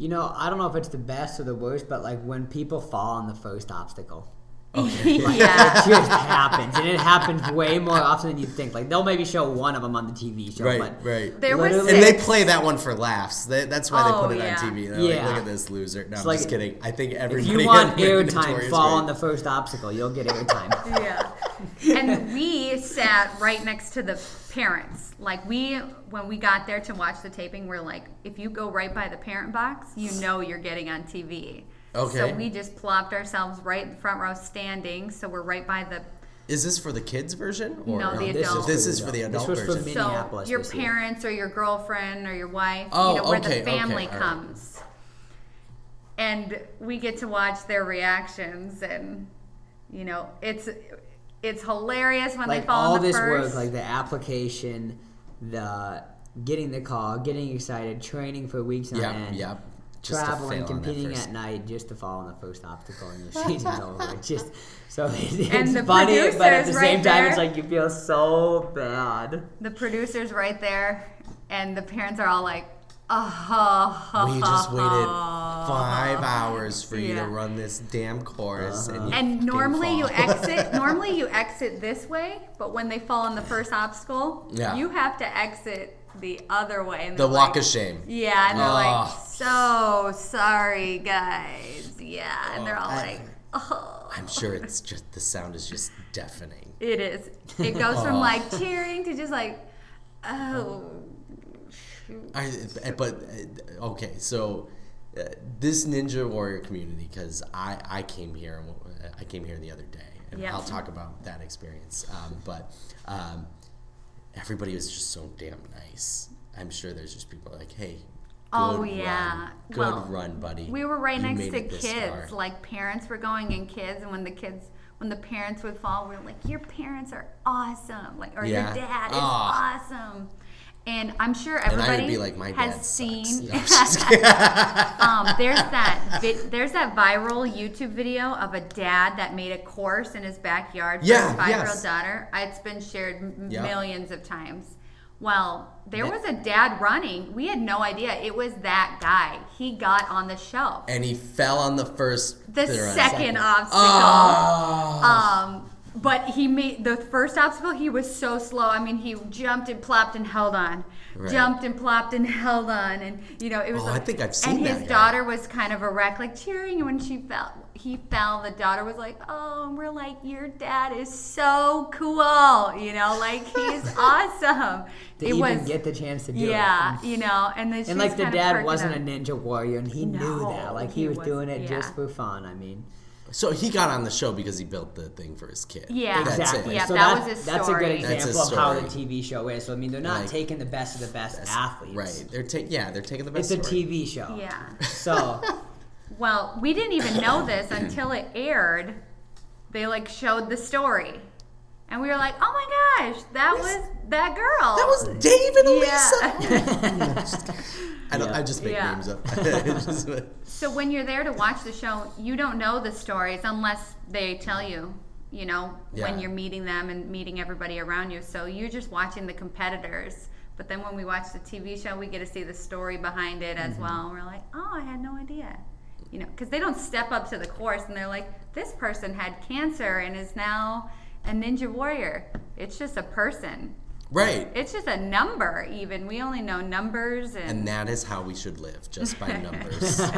You know, I don't know if it's the best or the worst, but like when people fall on the first obstacle. Oh, yeah. It just happens, and it happens way more often than you think. Like they'll maybe show one of them on the TV show, Right, but right. There were Literally- and they play that one for laughs. They, that's why Oh, they put it yeah. on TV. They're Yeah. like, look at this loser. No, I'm like, just kidding. I think everybody. if everybody. you want on American Ninja airtime, fall great. on the first obstacle. You'll get airtime. yeah. And we sat right next to the parents. Like we, when we got there to watch the taping, we're like, if you go right by the parent box, you know you're getting on TV. Okay. So we just plopped ourselves right in the front row, standing. So we're right by the. Is this for the kids version? Or No, the This adult. This is for the adult This was for version. So your parents or your girlfriend or your wife, Oh, you know, where okay, the family okay, all right. comes. And we get to watch their reactions, and you know, it's it's hilarious when like they fall all the this first. work, like the application, the getting the call, getting excited, training for weeks on Yep, end, yep. Just traveling, fail on that competing at night just to fall on the first obstacle and your season's over. It's just so it's, it's And the funny, but at the producers same right time, it's like you feel so bad. the producers right there, and the parents are all like, "Oh, We just waited five hours for you Yeah. to run this damn course, and, you And fucking normally you exit. normally you exit this way, but when they fall on the first obstacle, Yeah. you have to exit the other way. And the walk like, of shame. Yeah, and they're like, Oh. "So sorry, guys." Yeah, and they're all I- like, "Oh." I'm sure it's just the sound is just deafening. It is. It goes from like cheering to just like, oh. I, but uh, okay, so uh, this Ninja Warrior community, because I I came here I came here the other day, and Yeah. I'll talk about that experience. Um, but um, everybody was just so damn nice. I'm sure there's just people like, hey. Oh, yeah. run. good Well, run, buddy. We were right You next to kids. far." Like parents were going and kids, and when the kids, when the parents would fall, we are like, "Your parents are awesome!" Like, or Yeah. your dad is Ah. awesome. And I'm sure everybody like, has seen. No, I'm just kidding. um, there's that vi- there's that viral YouTube video of a dad that made a course in his backyard for Yeah, his five year old yes. daughter. It's been shared m- Yeah. millions of times. Well, there was a dad running. We had no idea it was that guy. He got on the shelf. and he fell on the first. The run. second obstacle. Oh. Um, but he made the first obstacle. He was so slow. I mean, he jumped and plopped and held on, Right. jumped and plopped and held on, and you know it was. Oh, like- I think I've seen And his guy. daughter was kind of a wreck, like cheering. And when she fell, he fell. The daughter was like, "Oh," and we're like, "Your dad is so cool," you know, like he's awesome. To it even was, get the chance to do yeah, it. Yeah, you know, and then And like the she's kind of dad wasn't up. a ninja warrior, and he knew that. Like he, he was, was- doing it yeah. just for fun. I mean, So he got on the show because he built the thing for his kid. Yeah. That's exactly. it. Yeah, so that that- was his That's a good That's his example of how the. TV show is. So I mean, they're not Like- taking the best of the best athletes. Right. They're taking. Yeah, they're taking the best. It's a story. TV show. Yeah. So Well, we didn't even know this until it aired. They like showed the story. And we were like, "Oh my gosh, that was that girl." That was Dave and Yeah. Elisa. I don't. Yeah. I just make Yeah. names up. It's just- So when you're there to watch the show, you don't know the stories unless they tell you, you know, when you're meeting them and meeting everybody around you. So you're just watching the competitors. But then when we watch the TV show, we get to see the story behind it as mm-hmm. well. And we're like, oh, I had no idea. You know, because they don't step up to the course and they're like, this person had cancer and is now a ninja warrior. It's just a person. right. It's just a number, even. We only know numbers and. And that is how we should live, just by numbers.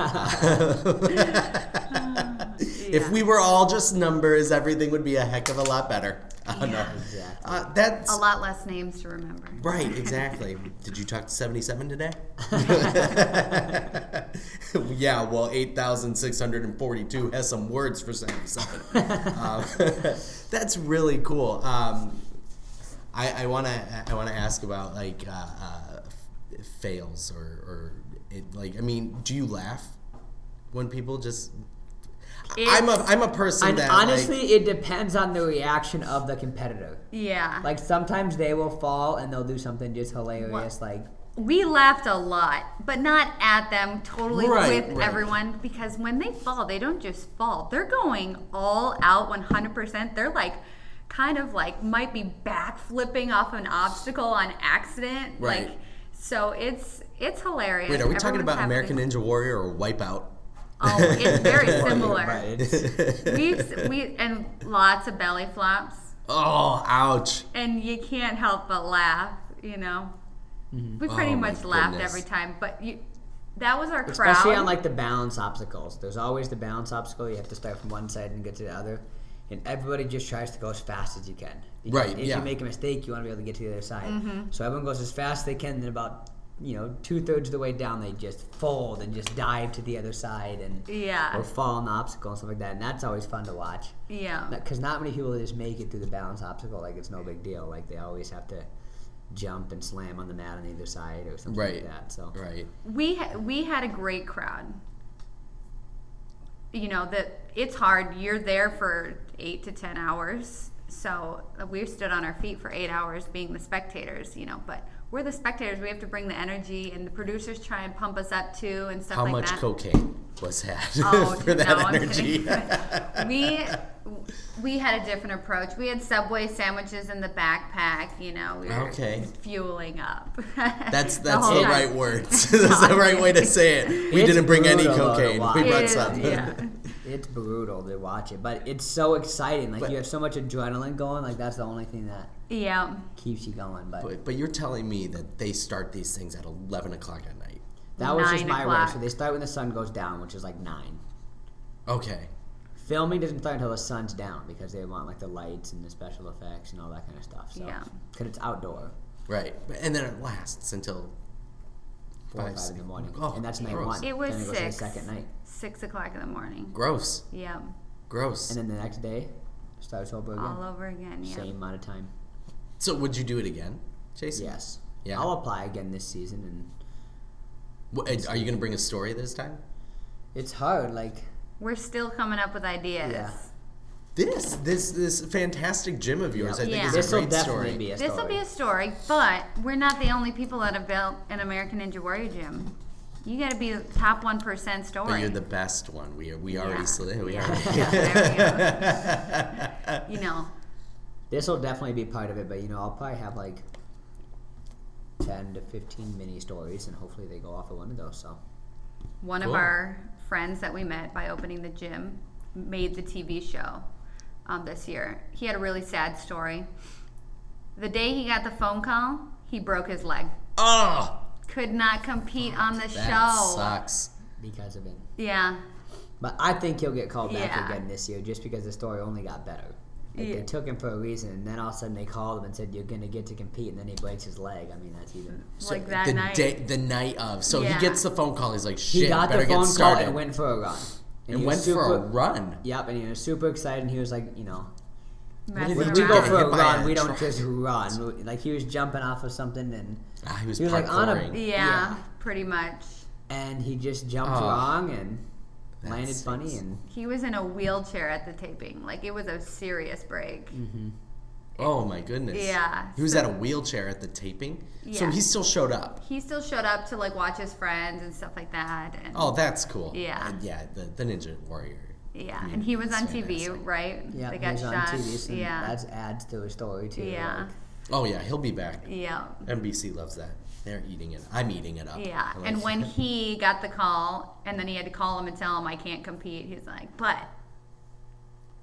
If we were all just numbers, everything would be a heck of a lot better. Uh, no. Exactly. Uh, that's a lot less names to remember. right. Exactly. Did you talk to seventy-seven today? yeah. Well, eight thousand six hundred and forty-two has some words for seventy-seven. um, that's really cool. Um, I, I wanna I wanna ask about like uh, uh, fails or, or it, like I mean, do you laugh when people just? I'm a It's- I'm a person and that honestly, like, it depends on the reaction of the competitor. Yeah. Like sometimes they will fall and they'll do something just hilarious, like we laughed a lot, but not at them totally Right, with right. everyone because when they fall, they don't just fall. They're going all out 100%. They're like kind of like might be back flipping off an obstacle on accident. Right. Like so it's it's hilarious. wait, are we talking about American Ninja Warrior or Wipeout? Oh, it's very similar. it's- We've we and lots of belly flops. Oh, ouch! and you can't help but laugh. You know, we pretty Oh, much laughed goodness. every time. But you, that was our crowd. especially on like the balance obstacles. There's always the balance obstacle. You have to start from one side and get to the other, and everybody just tries to go as fast as you can. Because Right, If yeah. you make a mistake, you want to be able to get to the other side. Mm-hmm. So everyone goes as fast as they can. Then about you know two thirds of the way down, they just fold and just dive to the other side and Yeah. or fall on the obstacle and stuff like that. And that's always fun to watch. yeah, Because not many people just make it through the balance obstacle like it's no big deal. Like they always have to jump and slam on the mat on either side or something Right. like that. So Right. we ha- we had a great crowd. You know that it's hard. You're there for eight to ten hours, so uh, we stood on our feet for eight hours, being the spectators. You know, but we're the spectators. We have to bring the energy, and the producers try and pump us up too, and stuff How like that. How much cocaine was had Oh, for that no, energy? we we had a different approach. We had Subway sandwiches in the backpack. You know, we were Okay. fueling up. That's The that's whole the, right words. that's the right way to say it. We It's didn't bring any brutal, though, to cocaine. We brought is, some. yeah. It's brutal to watch it, but it's so exciting. Like But- you have so much adrenaline going. Like that's the only thing that yeah. keeps you going. But, But, but you're telling me that they start these things at 11 o'clock at night. that was just Nine my way. So they start when the sun goes down, which is like nine. Okay. filming doesn't start until the sun's down because they want like the lights and the special effects and all that kind of stuff. So, Yeah. because it's outdoor, Right, and then it lasts until four or Five, five in the morning, Oh, and that's night gross. one. It was then it goes to the six. second night, Six o'clock in the morning. gross, Yeah, gross. and then the next day starts over again. all over again. Yeah. Same amount of time. So would you do it again, Jason? Yes. Yeah. I'll apply again this season, and Wh- Are you going to bring a story this time? it's hard. Like We're still coming up with ideas. Yeah. This this this fantastic gym of yours, I think, Yeah. is this a will great definitely story. be a story. This story. will be a story, but we're not the only people that have built an American Ninja Warrior gym. You got to be the top one percent story. But you're the best one. We are, we already Yeah. sli- we Yeah. already. you know, This will definitely be part of it, but you know, I'll probably have like ten to fifteen mini stories, and hopefully they go off of one of those. So one Cool. of our friends that we met by opening the gym made the TV show um, this year. He had a really sad story. The day he got the phone call, he broke his leg. oh, Could not compete on the that show. sucks. because of it, Yeah, but I think he'll get called back Yeah. again this year, just because the story only got better. Like, Yeah. They took him for a reason, and then all of a sudden they called him and said you're gonna get to compete, and then he breaks his leg. I mean, that's even. So like that the night. day, the night of. So Yeah. he gets the phone call. He's like, "Shit, He got the phone call and went for a run. And he went was for a run. Yep, and he was super excited. And he was like, you know, messing when we go for a run, a we don't truck? just run. Like he was jumping off of something, and Ah, he was, He was like on a- parkouring. yeah, Yeah. pretty much. and he just jumped Oh. wrong and That landed funny, and He was in a wheelchair at the taping. Like it was a serious break. Oh my goodness. Yeah, He was so- at a wheelchair at the taping. So he still showed up. He still showed up to like watch his friends and stuff like that. And Oh, that's cool. Yeah. And yeah. The, the Ninja Warrior. yeah, I mean, and he was on TV, fantastic. right? yeah, they he got was shot. on TV. So yeah, that adds to his story too. yeah, like- Oh yeah, he'll be back. yeah, NBC loves that. They're eating it. I'm eating it up. yeah. I'm And when he got the call, and then he had to call him and tell him I can't compete, he's like, but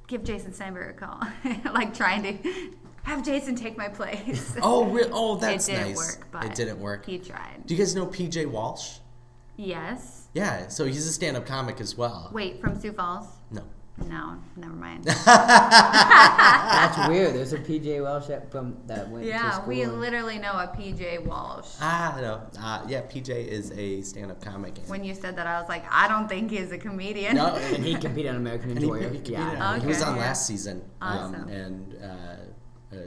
give Jason Steinberg a call, like trying to have Jason take my place. Oh, re- oh, that's it didn't nice. work, but it didn't work. He tried. Do you guys know PJ Walsh? Yes. Yeah, so he's a stand-up comic as well. Wait, from Sioux Falls? No. No, never mind. That's weird. There's a PJ Walsh that from that went to yeah, school. we literally know a PJ Walsh. Ah, no. Uh, yeah, PJ is a stand-up comic. and- When you said that, I was like, I don't think he's a comedian. no, and he competed on American and he, Warrior. he competed yeah. on- he was Okay, on last season. Awesome. Um, and uh, uh,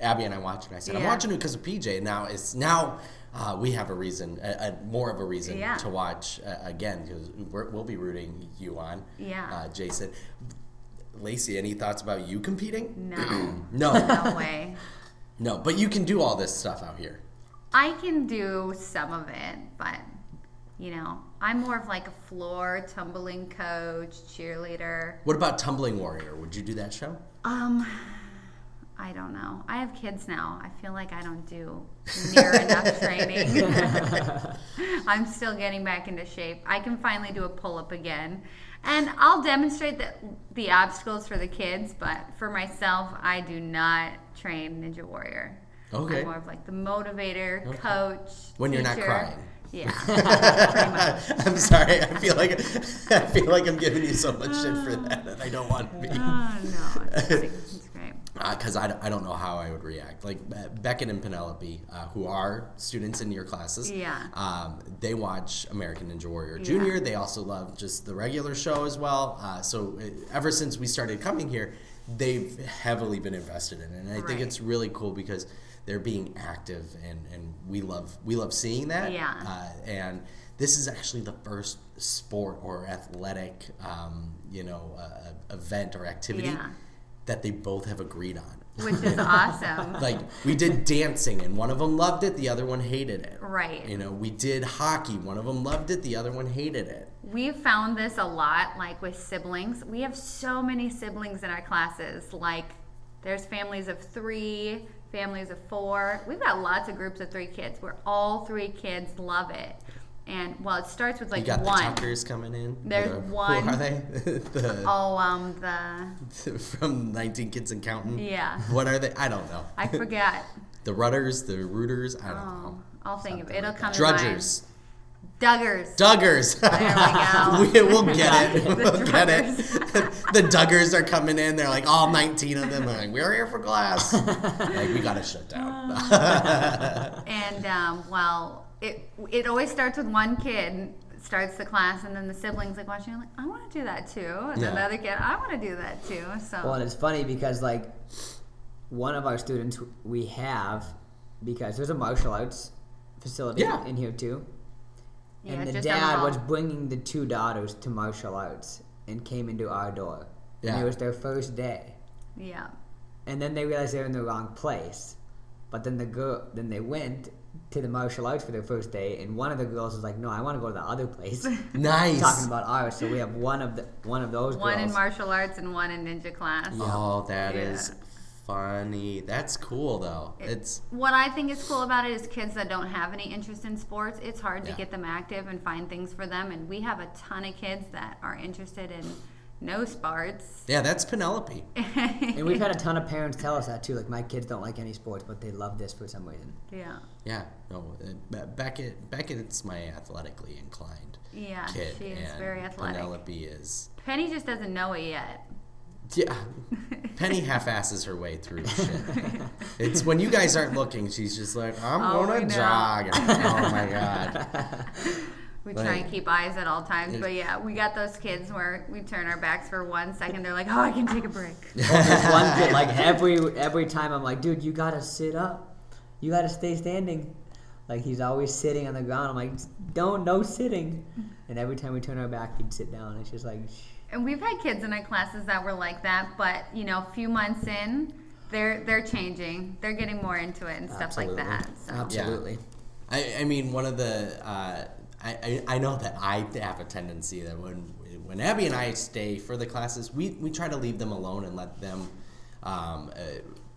Abby and I watched it. I said, I'm watching it because of PJ. Now it's now uh, we have a reason, a, a, more of a reason Yeah. to watch uh, again because we'll be rooting you on. Yeah. Uh, Jason. Lacey, any thoughts about you competing? No, No, no way. no. But you can do all this stuff out here. I can do some of it, but you know, I'm more of like a floor tumbling coach, cheerleader. What about Tumbling Warrior? Would you do that show? Um, I don't know. I have kids now. I feel like I don't do near enough training. I'm still getting back into shape. I can finally do a pull up again. And I'll demonstrate the, the obstacles for the kids, but for myself, I do not train Ninja Warrior. Okay. I'm more of like the motivator, Okay. coach. When you're not teacher. crying. Yeah. I'm sorry. I feel like I feel like I'm giving you so much shit for uh, that, and I don't want to be. Oh, no. It's, great. it's great. Because I, I don't know how I would react. Like Be- Beckett and Penelope, uh, who are students in your classes, Yeah. um, they watch American Ninja Warrior Yeah. Junior. They also love just the regular show as well. Uh, so uh, ever since we started coming here, they've heavily been invested in it, and I think it's really cool because they're being active, and, and we love we love seeing that. Yeah. Uh, and this is actually the first sport or athletic, um, you know, uh, event or activity Yeah. That they both have agreed on. Which is awesome. Like we did dancing, and one of them loved it, the other one hated it. Right. You know, we did hockey. One of them loved it, the other one hated it. We've found this a lot, like with siblings. We have so many siblings in our classes. Like, there's families of three, families of four. We've got lots of groups of three kids where all three kids love it. And well, it starts with You like got one. the Tuckers coming in. There's The- one. Who are they? the, Oh, um, the from 19 Kids and Counting. Yeah. What are they? I don't know. I forget. The Rudders, the Rooters. I don't Oh, know. I'll think of it. It'll like come to. Drudgers. Duggars. Duggars. There we we, will get it. We'll get it. The Duggars are coming in. They're like all 19 of them. They're like, we're here for class. like we gotta shut down. And um, well, it it always starts with one kid starts the class, and then the siblings like watching, like I want to do that too, and then the other kid, I want to do that too. So Well, and it's funny because like one of our students we have because there's a martial arts facility Yeah. in here too. yeah, and the the dad hall. was bringing the two daughters to martial arts and came into our door. And it was their first day. yeah. And then they realized they were in the wrong place. But then the girl, then they went to the martial arts for their first day, and one of the girls was like, "No, I want to go to the other place." nice. Talking about ours, so we have one of the one of those One in martial arts and one in ninja class. Oh, that Yeah. is funny. That's cool though. It's What I think is cool about it is kids that don't have any interest in sports, it's hard Yeah. to get them active and find things for them. And we have a ton of kids that are interested in no sports. yeah, that's Penelope. and we've had a ton of parents tell us that too. Like my kids don't like any sports, but they love this for some reason. Yeah. Yeah, no, uh, Beckett. Beckett's my athletically inclined Yeah, kid, she is very athletic. Penelope is. Penny just doesn't know it yet. Yeah, Penny half-asses her way through shit. It's when you guys aren't looking, she's just like, "I'm Oh, gonna jog." oh my god. We Right. try and keep eyes at all times, but yeah, we got those kids where we turn our backs for one second. They're like, "Oh, I can take a break." Well, there's one kid like every every time I'm like, dude, you gotta sit up, you gotta stay standing. Like he's always sitting on the ground. I'm like, don't no sitting. And every time we turn our back, he'd sit down. It's just like, shh. And we've had kids in our classes that were like that, but you know, a few months in, they're they're changing. They're getting more into it and stuff like that. So. absolutely. I, I mean, one of the uh, I, I I know that I have a tendency that when when Abby and I stay for the classes, we, we try to leave them alone and let them. Um, uh,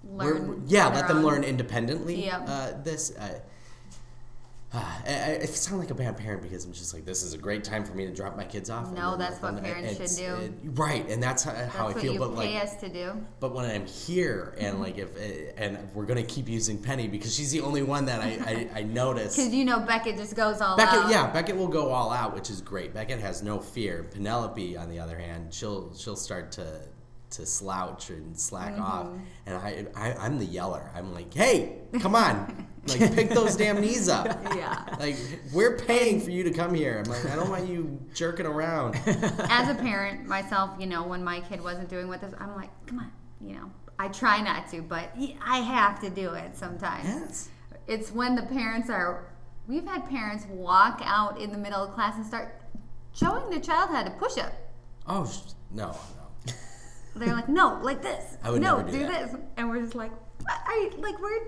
Learn yeah, let them own. learn independently. Yep. Uh, this, uh, I, I, sound like a bad parent because I'm just like, this is a great time for me to drop my kids off. No, that's what parents should do. it- right, and that's how, That's how I what feel. But pay like, us to do. but when I'm here and Mm-hmm. like if and we're gonna keep using Penny because she's the only one that I I, I notice. Because you know Beckett just goes all Beckett, out. yeah, Beckett will go all out, which is great. Beckett has no fear. Penelope, on the other hand, she'll she'll start to to slouch and slack Mm-hmm. off, and I, I I'm the yeller. I'm like, hey, come on, like pick those damn knees up. Yeah. Like we're paying for you to come here. I'm like, I don't want you jerking around. As a parent myself, you know, when my kid wasn't doing what this, I'm like, come on, you know. I try not to, but I have to do it sometimes. Yes. It's when the parents are. We've had parents walk out in the middle of class and start showing their child how to push up. Oh no. They're like, no, like this. I would no, never do that. this. And we're just like, you, like, we're,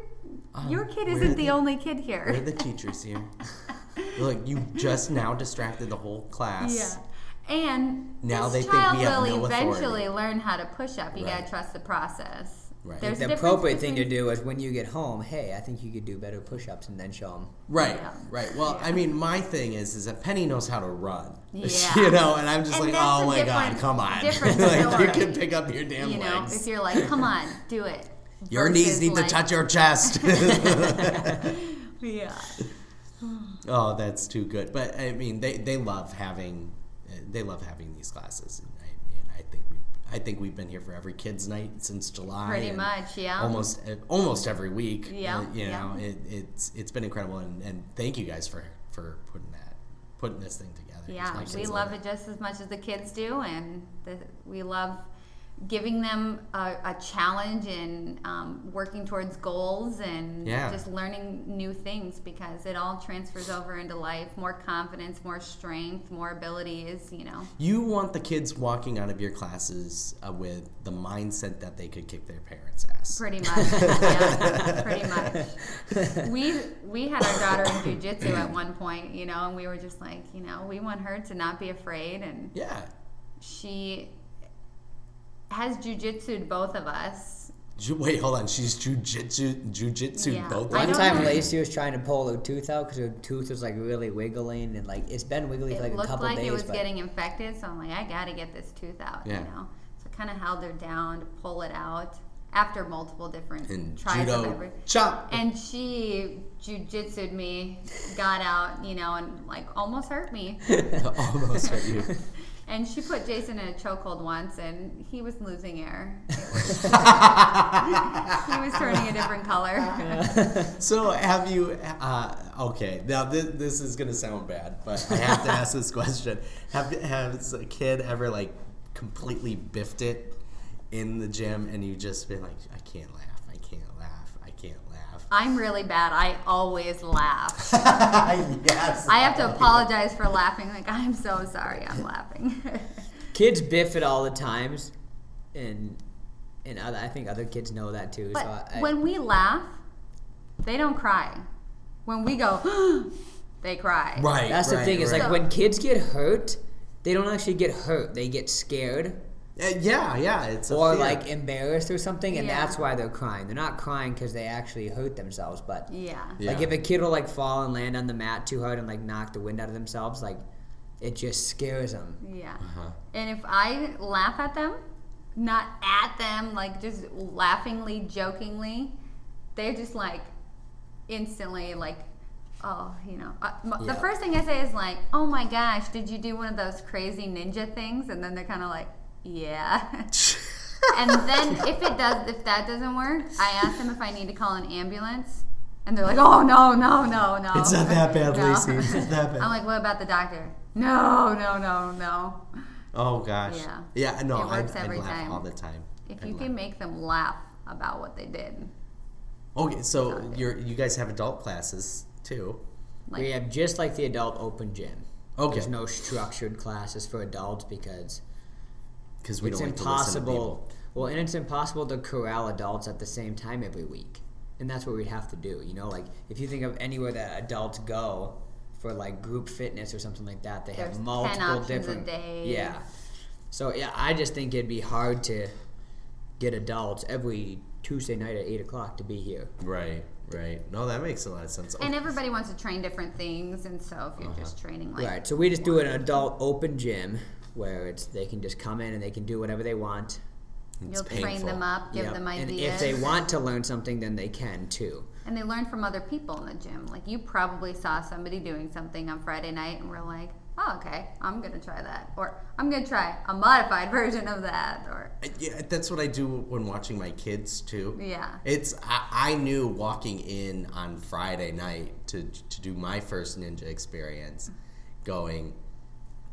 Um, your kid isn't the, the- only kid here. We're the teachers here. Look, you just now distracted the whole class. Yeah. And Now this they think child we have will no authority. eventually learn how to push up. You Right. gotta trust the process. Right. There's The a difference appropriate thing to do is when you get home, hey, I think you could do better push-ups, and then show them. Right, Yeah. right. Well, I mean, my thing is, is that Penny knows how to run. Yeah. you know, and I'm just And like, oh my god, come on, like you can pick up your damn You know, legs. if you're like, come on, do it. your knees need like- to touch your chest. Yeah. oh, that's too good. But I mean, they, they love having they love having these classes, and I, and I think we I think we've been here for every kids' night since July. Pretty much, yeah. Almost almost every week. Yeah, uh, you yeah. know, it, it's it's been incredible, and, and thank you guys for for putting that putting this thing together. Yeah, we love it just as much as the kids do, and the, we love giving them a, a challenge and um, working towards goals and Yeah. just learning new things because it all transfers over into life. More confidence, more strength, more abilities. You know. You want the kids walking out of your classes uh, with the mindset that they could kick their parents' ass. Pretty much. yeah, pretty much. We we had our daughter in jujitsu at one point, you know, and we were just like, you know, we want her to not be afraid, and Yeah. she has jujitsu'd both of us. Ju- Wait, hold on. She's jujitsu, jujitsu Yeah. both. I One of don't time, know. Lacey was trying to pull her tooth out because her tooth was like really wiggling, and like it's been wiggly It for like a couple like days. it looked like it was but getting infected, so I'm like, I gotta get this tooth out, Yeah. you know. So kind of held her down to pull it out. after multiple different And tries of judo every. chop. And she jujitsu'd me, got out, you know, and like almost hurt me. Almost hurt you. And she put Jason in a chokehold once, and he was losing air. he was turning a different color. So have you? Uh, okay, now this, this is gonna sound bad, but I have to ask this question: Have has a kid ever like completely biffed it in the gym, and you just been like, I can't laugh, I can't laugh, I can't laugh. I'm really bad. I always laugh. yes. I have to apologize for laughing. Like, I'm so sorry I'm laughing. Kids biff it all the times, and and other, I think other kids know that too. but so I, when we laugh, they don't cry. When we go, they cry. Right. that's the right, thing is right. like when kids get hurt, they don't actually get hurt. They get scared Uh, yeah, yeah, it's a or fear. like embarrassed or something, and Yeah. that's why they're crying. They're not crying because they actually hurt themselves, but Yeah. Yeah. like if a kid will like fall and land on the mat too hard and like knock the wind out of themselves, like it just scares them. Yeah. Uh-huh. And if I laugh at them, not at them, like just laughingly, jokingly, they're just like instantly like, oh, you know. Uh, m- The Yeah. first thing I say is like, oh my gosh, did you do one of those crazy ninja things? And then they're kind of like, yeah. and then if it does, if that doesn't work, I ask them if I need to call an ambulance. And they're like, oh no, no, no, no. It's not that bad, No. Lacey. It's not that bad. I'm like, what about the doctor? No, no, no, no. oh gosh. Yeah. Yeah. No, It works I'd, I'd laugh time. all the time. If I'd you laugh. can make them laugh about what they did, Okay, so you're you guys have adult classes too. like we have just like the adult open gym. Okay. There's no structured classes for adults because Because we it's don't like to listen to impossible. people. Well, and it's impossible to corral adults at the same time every week, and that's what we'd have to do. You know, like if you think of anywhere that adults go for like group fitness or something like that, they There's have 10 multiple options a different. day. Yeah. So yeah, I just think it'd be hard to get adults every Tuesday night at eight o'clock to be here. Right, right. No, that makes a lot of sense. and everybody wants to train different things, and so if you're uh-huh. just training like right. So we just do an adult open gym where it's they can just come in and they can do whatever they want. It's you'll train them up, give Yep. them and if they want to learn something, then they can too. and they learn from other people in the gym. Like you probably saw somebody doing something on Friday night, and we're like, oh okay, I'm gonna try that, or I'm gonna try a modified version of that, or uh, Yeah, that's what I do when watching my kids too. yeah. It's I, I knew walking in on Friday night to to do my first ninja experience, going,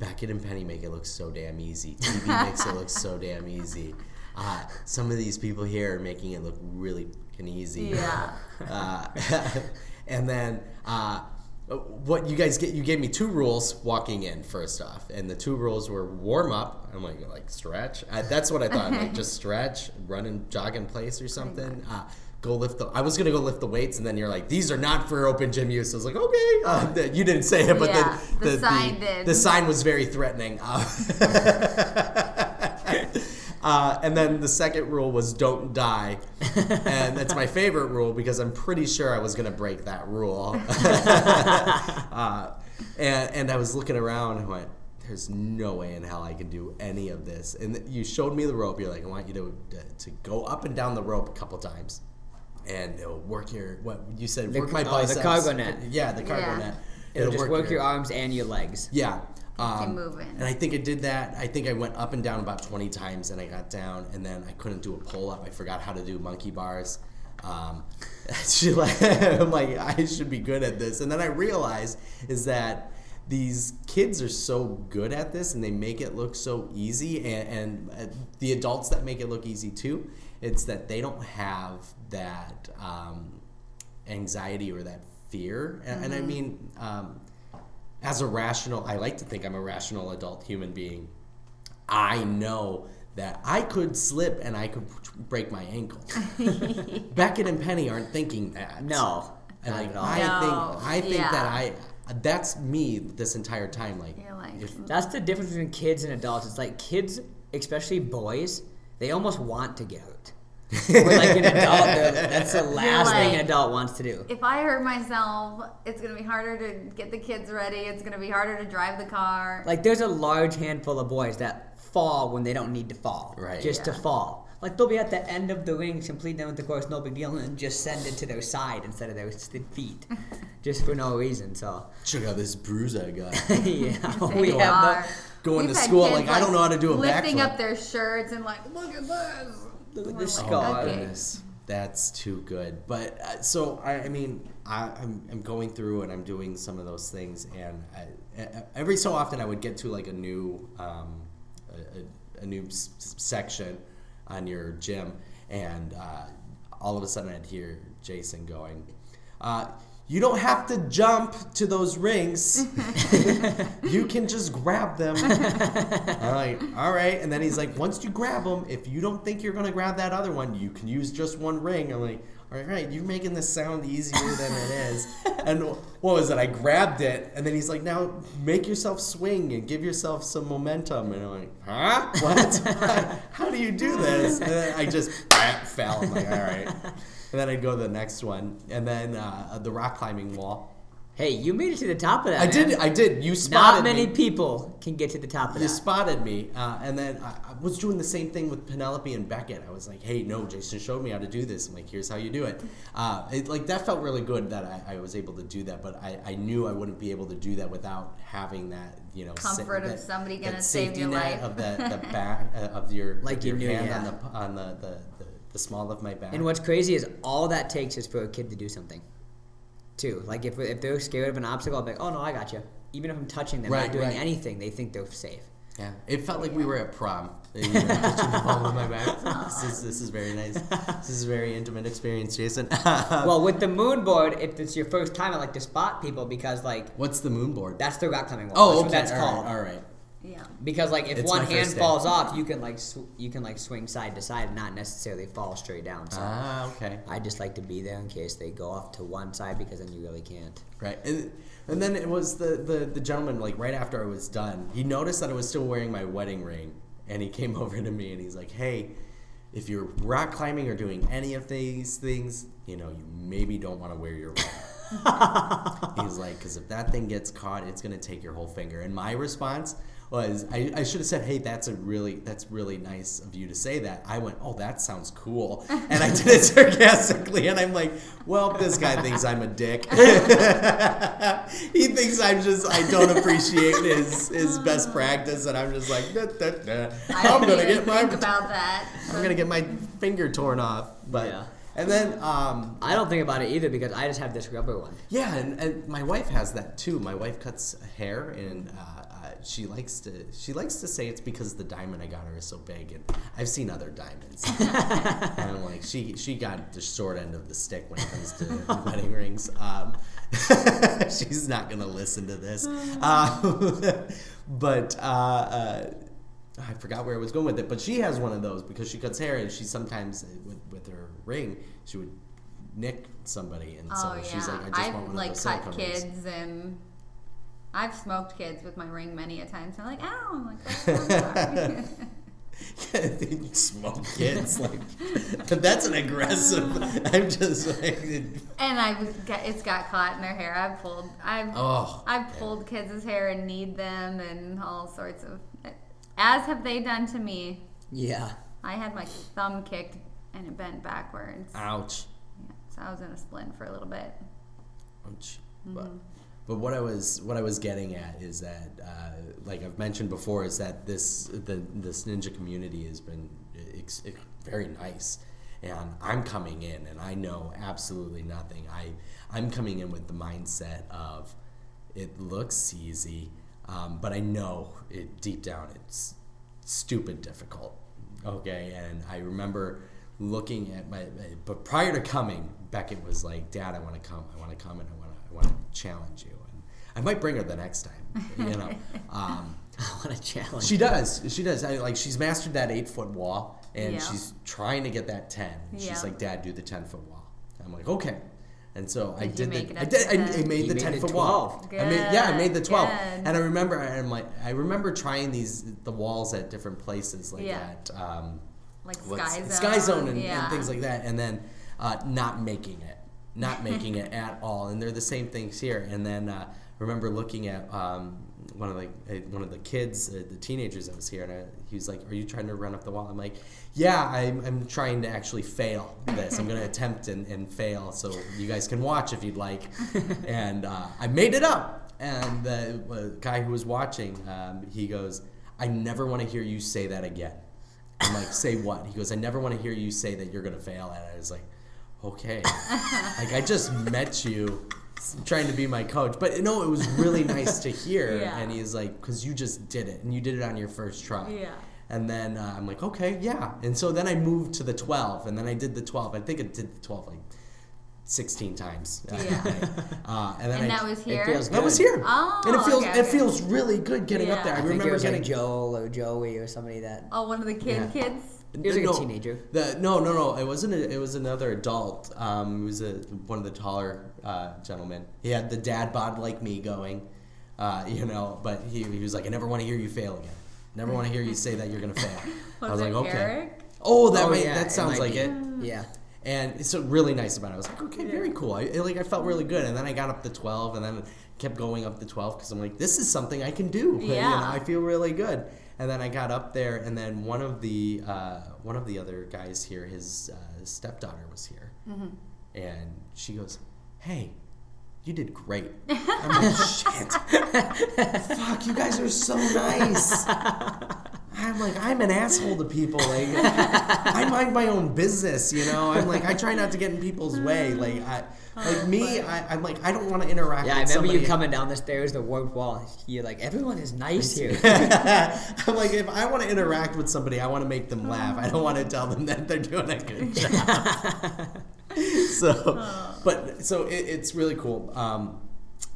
Beckett and Penny make it look so damn easy. TV makes it look so damn easy. Uh, some of these people here are making it look really easy. Yeah. Uh, and then uh, what you guys get? You gave me two rules walking in. First off, and the two rules were warm up. I'm like like stretch. I, that's what I thought. like just stretch, run and jog in place or something. Go lift the. I was gonna go lift the weights, and then you're like, these are not for open gym use. I was like, okay. Uh, the- you didn't say it, but Yeah, then the sign did. The sign was very threatening. Uh, Uh, and then the second rule was don't die. and that's my favorite rule because I'm pretty sure I was going to break that rule. uh, and, and I was looking around and went, there's no way in hell I can do any of this. And you showed me the rope. You're like, I want you to, to go up and down the rope a couple times. And it'll work your, what you said, The- work my oh, the cargo net. Yeah, the cargo Yeah. net. It'll, just work your arms and your legs. Yeah. you Um, moving. and I think I did that. I think I went up and down about 20 times and I got down and then I couldn't do a pull up. I forgot how to do monkey bars. Um, she like, I'm like, I should be good at this. And then I realized is that these kids are so good at this and they make it look so easy. And, and uh, the adults that make it look easy too, it's that they don't have that um, anxiety or that fear. And, and I mean, um, as a rational, I like to think I'm a rational adult human being. I know that I could slip and I could break my ankle. Beckett and Penny aren't thinking that. No, And like, at. I No, think I think yeah. that I that's me this entire time. Like, like, if, That's the difference between kids and adults. It's like kids, especially boys, they almost want to get hurt. Or like an adult, that's the last thing an adult wants to do. If I hurt myself, it's gonna be harder to get the kids ready. It's gonna be harder to drive the car. Like there's a large handful of boys that fall when they don't need to fall, Right. Just to fall. Like they'll be at the end of the ring, complete down with the course, no big deal, and just send it to their side instead of their feet, just for no reason. So Check out this bruise I got. yeah, They we have are. the Going We've to school, kids, like, I don't know how to do a lifting backflip. up their shirts and like, look at this. Look at the like, scar. okay. goodness, that's too good. But uh, so I, I mean, I, I'm I'm going through and I'm doing some of those things, and I, e- every so often I would get to like a new um, a, a, a new s- s- section on your gym, and uh, all of a sudden I'd hear Jason going. Uh, you don't have to jump to those rings. you can just grab them. I'm like, all right. And then he's like, once you grab them, if you don't think you're gonna grab that other one, you can use just one ring. I'm like, all right, you're making this sound easier than it is. And what was it? I grabbed it, and then he's like, now make yourself swing and give yourself some momentum. And I'm like, huh? What? How do you do this? And then I just fell. I'm like, all right. And then I'd go to the next one, and then uh, the rock climbing wall. Hey, you made it to the top of that. I man. did. I did. You spotted me. Not many me. people can get to the top of You that. You spotted me, uh, and then I, I was doing the same thing with Penelope and Beckett. I was like, "Hey, no, Jason showed me how to do this. I'm like, here's how you do it." Uh, it like that felt really good that I, I was able to do that, but I, I knew I wouldn't be able to do that without having that you know sa- Comfort of that- somebody gonna save safety your net life. of the, the back uh, of your Like of you your knew, hand yeah. on the on the, the, the, the small of my back. And what's crazy is all that takes is for a kid to do something. Too. Like if, if they're scared of an obstacle, be like, oh no, I got you. Even if I'm touching them, Right, not doing right. anything, they think they're safe. Yeah, it felt like we were at prom. You know, touching the palm of my back. This is this is very nice. This is a very intimate experience, Jason. well, with the moon board, if it's your first time, I like to spot people because like What's the moon board? that's the rock climbing wall. Oh, that's okay. that's all right, called. All right. Yeah. Because like if It's one hand falls off, you can like sw- you can like swing side to side and not necessarily fall straight down. So Ah, okay. I just like to be there in case they go off to one side because then you really can't. Right. And, and then it was the, the, the gentleman, like right after I was done, he noticed that I was still wearing my wedding ring. And he came over to me and he's like, hey, if you're rock climbing or doing any of these things, you know, you maybe don't want to wear your ring. He's like, because if that thing gets caught, it's gonna take your whole finger. And my response was, I, I should have said, hey, that's a really, that's really nice of you to say that. I went, oh, that sounds cool, and I did it sarcastically. And I'm like, well, this guy thinks I'm a dick. he thinks I'm just, I don't appreciate his his best practice, and I'm just like, "Nah, nah, nah. I I'm gonna get my, think about that. I'm gonna get my finger torn off. But Yeah. and then um, I don't think about it either because I just have this rubber one. yeah, and, and my wife has that too. My wife cuts hair, and uh, uh, she likes to she likes to say it's because the diamond I got her is so big, and I've seen other diamonds, and I'm like she she got the short end of the stick when it comes to wedding rings. Um, she's not gonna listen to this, um, but. Uh, uh, I forgot where I was going with it, but she has one of those because she cuts hair, and she sometimes with with her ring she would nick somebody, and so oh yeah. she's like, I just I've want one like of those cut silicone rings. kids and I've smoked kids with my ring many a time. So I'm like, ow! I'm like, oh, I'm sorry. You smoke kids like that's an aggressive. I'm just like, and I've got, it's got caught in their hair. I've pulled I've oh, I've pulled kids' hair and kneed them and all sorts of. As have they done to me. Yeah. I had my thumb kicked and it bent backwards. ouch, Yeah, so I was in a splint for a little bit. ouch. But mm-hmm. But what I was what I was getting at is that uh, like I've mentioned before is that this the this ninja community has been ex- very nice. And I'm coming in, and I know absolutely nothing. I I'm coming in with the mindset of it looks easy, um, but I know it deep down it's stupid difficult. Okay, and I remember looking at my, but prior to coming, Beckett was like, "Dad, I want to come. I want to come, and I I want to challenge you." And I might bring her the next time, you know. Um, want to challenge. she does. She does. I, like she's mastered that eight foot wall, and Yeah. she's trying to get that ten. She's Yeah. like, "Dad, do the ten foot wall." I'm like, "Okay." And so I Did you did the, I did. I, 10? I made You the made ten foot wall. 12. I made, yeah, I made the twelve. Good. And I remember, I'm like, I remember trying these the walls at different places, like Yeah. at um, like what's- Sky Zone, Sky Zone and, yeah. and things like that, and then uh, not making it, not making it at all, and they're the same things here. And then uh, remember looking at um, one of the uh, one of the kids, uh, the teenagers that was here, and I, he was like, "Are you trying to run up the wall?" I'm like, "Yeah, I'm, I'm trying to actually fail this. I'm going to attempt and, and fail, so you guys can watch if you'd like." and uh, I made it up. And the uh, guy who was watching, um, he goes, "I never want to hear you say that again." I'm like, say what? He goes, I never want to hear you say that you're gonna fail at it. I was like, okay. like I just met you trying to be my coach. But no, it was really nice to hear. Yeah. And he's like, because you just did it and you did it on your first try. Yeah. And then uh, I'm like, okay, yeah. And so then I moved to the 12, and then I did the 12. I think I did the 12 like 16 times. Yeah. uh, and then and I, that was here. It feels good. that was here. Oh, and it feels okay, it okay. feels really good getting up there. Yeah. I I think remember it was getting like Joel or Joey or somebody that. oh, one of the kid Yeah. kids. He was like a teenager. The, no, no, no. It wasn't. A, it was another adult. Um, it was a, one of the taller uh, gentlemen. He had the dad bod like me going, uh, you know. But he, he was like, I never want to hear you fail again. Never want to hear you say that you're gonna fail. Was I was it like, okay. Eric? Oh, that Oh, might, yeah, that sounds might like be. it. Yeah. And it's so really nice about it. I was like, okay, very cool. I, I- like I felt really good, and then I got up to twelve, and then kept going up to twelve because I'm like, this is something I can do. You know, Yeah. I feel really good. And then I got up there, and then one of the uh, one of the other guys here, his uh, stepdaughter was here, and she goes, "Hey, you did great." I'm like, "Shit, fuck, you guys are so nice." I'm like, I'm an asshole to people. Like, I mind my own business, you know. I'm like, I try not to get in people's way. Like, I, like me, I, I'm like, I don't want to interact. Yeah, I with remember somebody. you coming down the stairs, the warped wall. You're like, everyone is nice here. I'm like, if I want to interact with somebody, I want to make them laugh. I don't want to tell them that they're doing a good job. so, but so it, it's really cool. Um,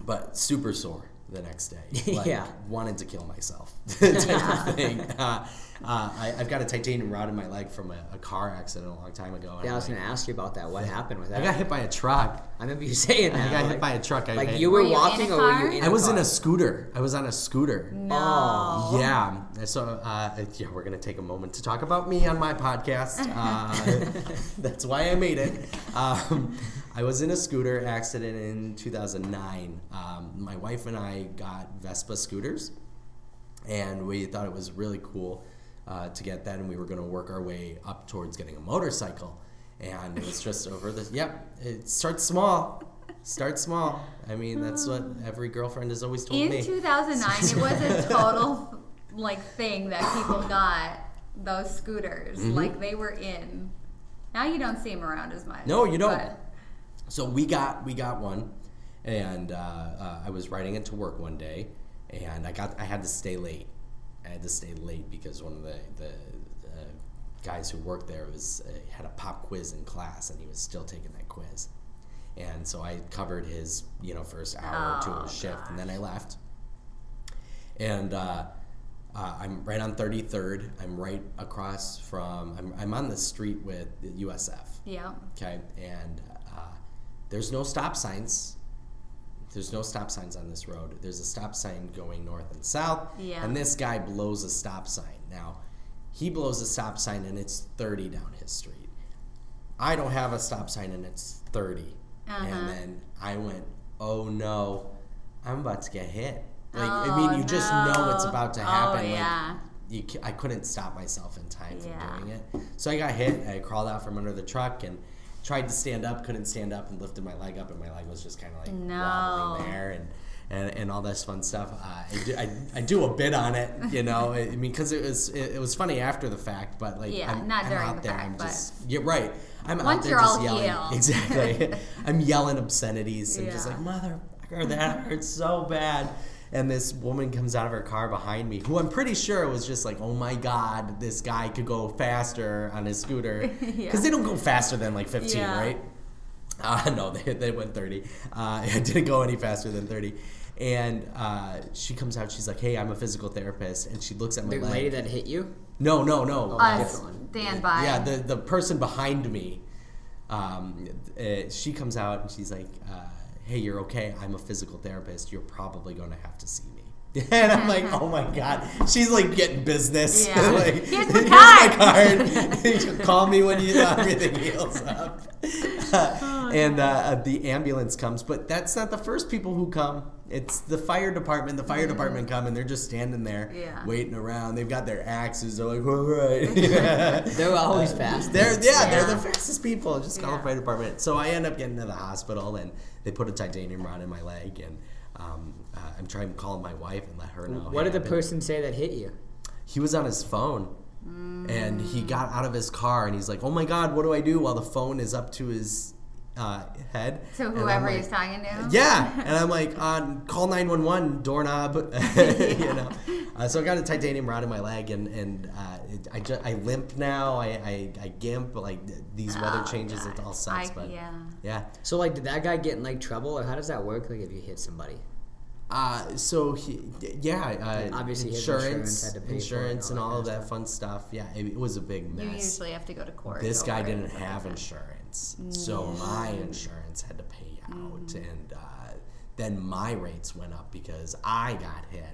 but super sore the next day. Like, Yeah. wanted to kill myself. type of thing. Uh, uh, I, I've got a titanium rod in my leg from a, a car accident a long time ago. Yeah, I was like, gonna ask you about that. What happened with that? I got hit by a truck. I remember you saying that. I got like, hit by a truck. I, like I- you Were were, you walking, or were you in? I was a in a scooter. I was on a scooter. No. Yeah. So, uh, yeah, we're going to take a moment to talk about me on my podcast. Uh, that's why I made it. Um, I was in a scooter accident in 2009. Um, my wife and I got Vespa scooters, and we thought it was really cool uh, to get that, and we were going to work our way up towards getting a motorcycle. And it was just over the, yep, it starts small. Start small. I mean, that's what every girlfriend has always told me. In 2009, it was a total like thing that people got those scooters. Mm-hmm. Like they were in. Now you don't see them around as much. No, you don't. So we got we got one, and uh, uh, I was riding it to work one day, and I got I had to stay late. I had to stay late because one of the the uh, guys who worked there was uh, had a pop quiz in class, and he was still taking that quiz. And so I covered his you know first hour or two of his shift, and then I left. And uh, uh, I'm right on 33rd. I'm right across from. I'm, I'm on the street with the USF. yeah. Okay, and there's no stop signs. There's no stop signs on this road. There's a stop sign going north and south. Yeah. And this guy blows a stop sign. Now, he blows a stop sign and it's 30 down his street. I don't have a stop sign and it's 30. Uh-huh. And then I went, oh no, I'm about to get hit. Like, I Oh, mean, you just know it's about to happen. Oh, happen. yeah. Like, you, I couldn't stop myself in time from doing it. So I got hit. I crawled out from under the truck and tried to stand up, couldn't stand up, and lifted my leg up, and my leg was just kind of like No. wobbling there, and, and and all this fun stuff. Uh, I, do, I, I do a bit on it, you know. I mean, because it was it, it was funny after the fact, but like Yeah, I'm, not I'm during out the there. fact, I'm but- just you're right. I'm out there just yelling. healed. Exactly. I'm yelling obscenities and just like motherfucker, that hurts so bad. And this woman comes out of her car behind me, who I'm pretty sure was just like, "Oh my god, this guy could go faster on his scooter," because Yeah. they don't go faster than like 15, Yeah. right? Uh, no, they, they went 30. Uh, it didn't go any faster than 30. And uh, she comes out. She's like, "Hey, I'm a physical therapist," and she looks at my The leg. lady that hit you. no, no, no. Us different one. by. Yeah, the the person behind me, um, uh, she comes out and she's like, uh, "Hey, you're okay. I'm a physical therapist. You're probably going to have to see me." And I'm like, oh my god, she's like getting business. Yeah. like, Here's my my card. Call me when you everything heals up. Oh, and uh, the ambulance comes, but that's not the first people who come. It's the fire department. The fire department come and they're just standing there. Yeah. waiting around. They've got their axes. They're like, all right. Yeah. They're always fast. They're yeah, they're the fastest people. Just call the fire department. So I end up getting to the hospital, and they put a titanium rod in my leg, and um, uh, I'm trying to call my wife and let her know. What hey, did the person say that hit you? He was on his phone, and he Mm. got out of his car, and he's like, "Oh my God, what do I do?" While the phone is up to his uh, head. So whoever like, he's talking to. yeah, and I'm like, uh, call 911, doorknob, you know. Uh, so I got a titanium rod in my leg, and and uh, it, I just I limp now. I, I I gimp like these weather Oh, changes. It all sucks, I- but yeah. yeah. So like, did that guy get in like trouble, or how does that work? Like, if you hit somebody? Uh, so he, yeah, uh, Obviously his insurance, insurance had to pay for it and insurance, and all all of that of fun stuff. Yeah, it, it was a big mess. You usually have to go to court. this guy didn't have said. Insurance, so my insurance had to pay out, Mm. and uh, then my rates went up because I got hit.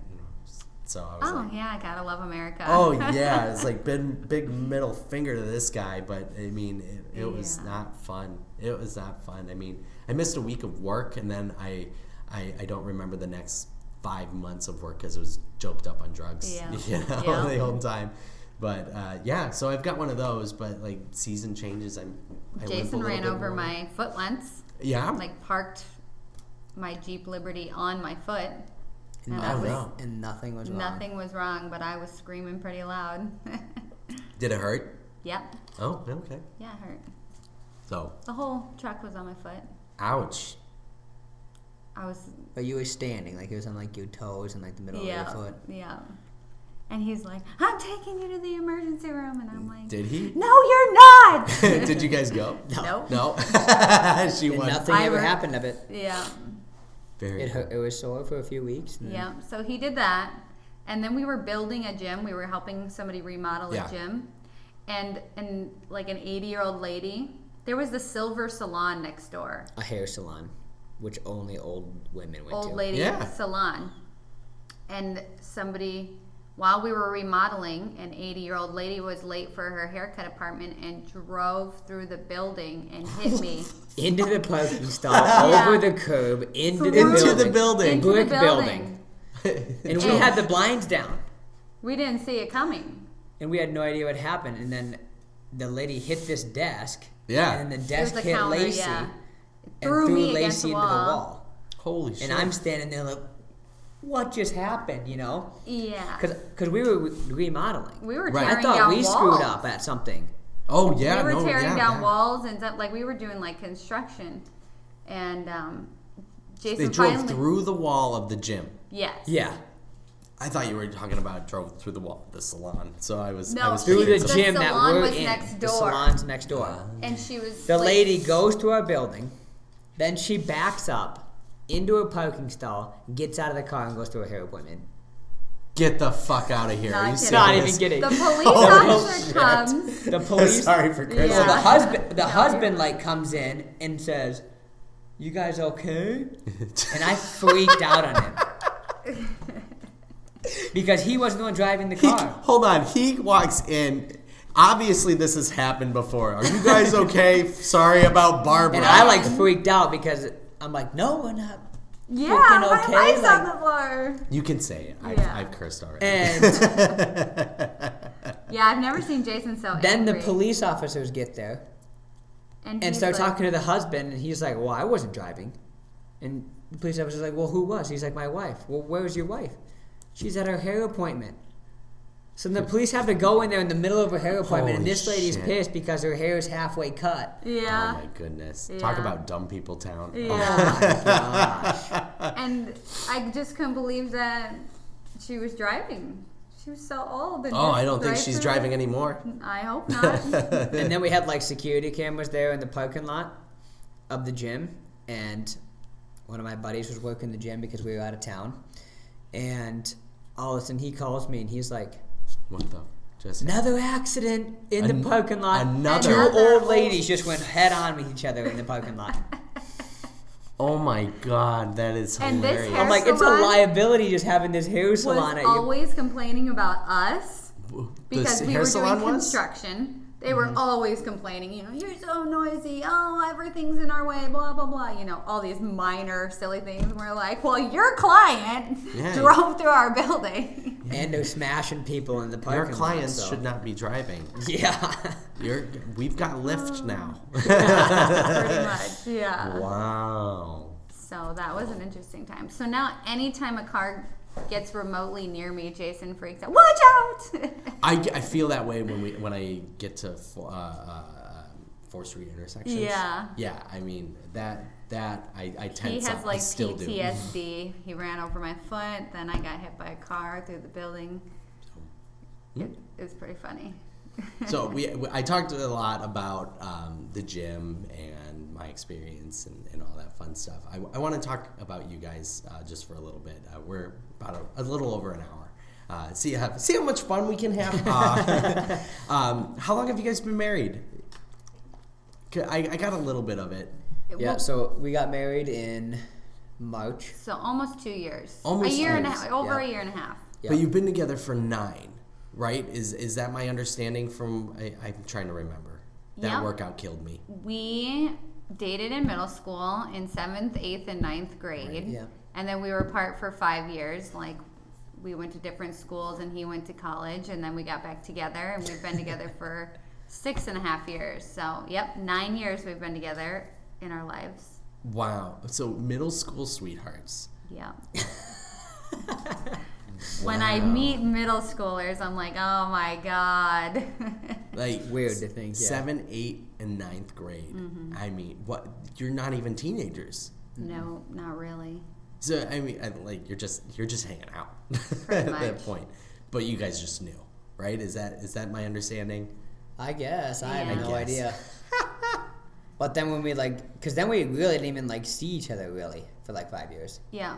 So I was Oh like, yeah, gotta love America. oh yeah, it's like big big middle finger to this guy, but I mean it, it was not fun. It was not fun. I mean, I missed a week of work, and then I I, I don't remember the next five months of work because it was joked up on drugs, Yeah. you know, Yeah. the whole time. But uh, yeah, so I've got one of those. But like season changes, I'm. I Jason ran over my foot once. Yeah. Like parked my Jeep Liberty on my foot. And, And Oh, nothing, no. and nothing was wrong. Nothing was wrong, but I was screaming pretty loud. Did it hurt? yep. Oh, okay. Yeah, it hurt. So, The whole truck was on my foot. ouch. I was But you were standing, like it was on like your toes and like the middle yeah, of your foot. yeah. And he's like, "I'm taking you to the emergency room," and I'm like, Did he? "No, you're not." Did you guys go? No. No. she And went. nothing I ever re- happened of it. Yeah. Very. It hurt, it was sore for a few weeks. and Yeah. So he did that, and then we were building a gym. We were helping somebody remodel Yeah. a gym, and and like an 80 year old lady. There was the Silver Salon next door. A hair salon, which only old women went old to. Old lady Yeah. salon. And somebody, while we were remodeling, an 80 year old lady was late for her haircut appointment and drove through the building and hit me. Into the parking stall, Yeah. over the curb, into the Into building. the building. Into the Brick building. building. And we had the blinds down. We didn't see it coming. And we had no idea what happened. And then the lady hit this desk. Yeah. And the It was desk the hit counter, Lacey. yeah. And Threw threw me against Lacey the into the wall. wall. Holy shit. And I'm standing there like, what just happened, you know? Yeah. Because we were remodeling. We were Right. tearing I thought down we walls. screwed up at something. Oh yeah. we were no, tearing yeah, down yeah. walls and stuff. Like we were doing like construction. And um, Jason They drove finally. through the wall of the gym. Yes. Yeah. I thought you were talking about drove through the wall of the salon. So I was. I No, was Through the thinking The gym that salon we're was in. next The door. salon's next door. And she was. The like, lady goes to our building, then she backs up into a parking stall, gets out of the car, and goes to a hair appointment. Get the fuck out of here. Not Are you kidding. Not even kidding. The police Holy officer shit. comes. The police. Sorry for Chris. Well, the husband, the No, husband like comes in and says, "You guys okay?" And I freaked out on him because he wasn't the one driving the He, car. hold on. He walks in. Obviously, this has happened before. Are you guys okay? Sorry about Barbara. And I like freaked out because I'm like, "No, we're not." Yeah, my okay, wife's like- on the floor. You can say it. I've, Yeah. I've cursed already. And Yeah, I've never seen Jason so then the police officers get there and, and start like, talking to the husband, and he's like, "Well, I wasn't driving." And the police officer's like, "Well, who was?" He's like, "My wife." Well, where was your wife? She's at her hair appointment. So the police have to go in there in the middle of her hair appointment, and this lady's shit. pissed because her hair is halfway cut. Yeah. oh my goodness. Talk Yeah. about dumb people town. yeah. Oh gosh. and I just couldn't believe that she was driving. She was so old. And Oh, I don't think she's driving anymore. I hope not. and then we had like security cameras there in the parking lot of the gym, and one of my buddies was working the gym because we were out of town, and all of a sudden he calls me and he's like, What the? Just Another accident in An- the parking lot. another- Two old old- ladies just went head on with each other in the parking lot. Oh my god, that is And this hilarious. hair I'm like, it's a salon liability just having this hair salon was at you. always complaining about us The because we hair were salon doing was? construction. They were mm-hmm. always complaining, you know, you're so noisy. Oh, everything's in our way. Blah blah blah. You know, all these minor silly things. And we're like, well, your client Yeah. drove through our building. And they're smashing people in the parking lot. Your lot, clients so- should not be driving. Yeah. You're, we've got Lyft now. Pretty much, yeah. wow. So that was an interesting time. So now, anytime a car gets remotely near me, Jason freaks out. Watch out! I, I feel that way when we when I get to fo- uh, uh, Fourth Street intersections. Yeah. Yeah. I mean that that I I tense he has up. I like still do. PTSD. He ran over my foot. Then I got hit by a car through the building. It, it was pretty funny. so we, we- I talked a lot about um, the gym and my experience and, and all that fun stuff. I, I want to talk about you guys uh, just for a little bit. Uh, we're about a, a little over an hour. Uh, see how see how much fun we can have. Uh, um, how long have you guys been married? I, I got a little bit of it. Yeah, Well, so we got married in March. so almost two years. Almost a year two and a half. Over yeah. a year and a half. Yeah. But you've been together for nine, right? Is is that my understanding? From I, I'm trying to remember. That Yeah. workout killed me. We dated in middle school in seventh, eighth, and ninth grade. yeah. And then we were apart for five years. Like we went to different schools and he went to college and then we got back together and we've been together for six and a half years. So yep, nine years we've been together in our lives. Wow. So middle school sweethearts. Yeah. When I meet middle schoolers, I'm like, oh my god. Like Weird to think, yeah. Seven, eight, and ninth grade. Mm-hmm. I mean, what? You're not even teenagers. no, not really. So I mean, I, like you're just you're just hanging out Pretty at that point. But you guys just knew, right? Is that is that my understanding? I guess. I Yeah. have no guess. idea. But then when we like, because then we really didn't even like see each other really for like five years. Yeah.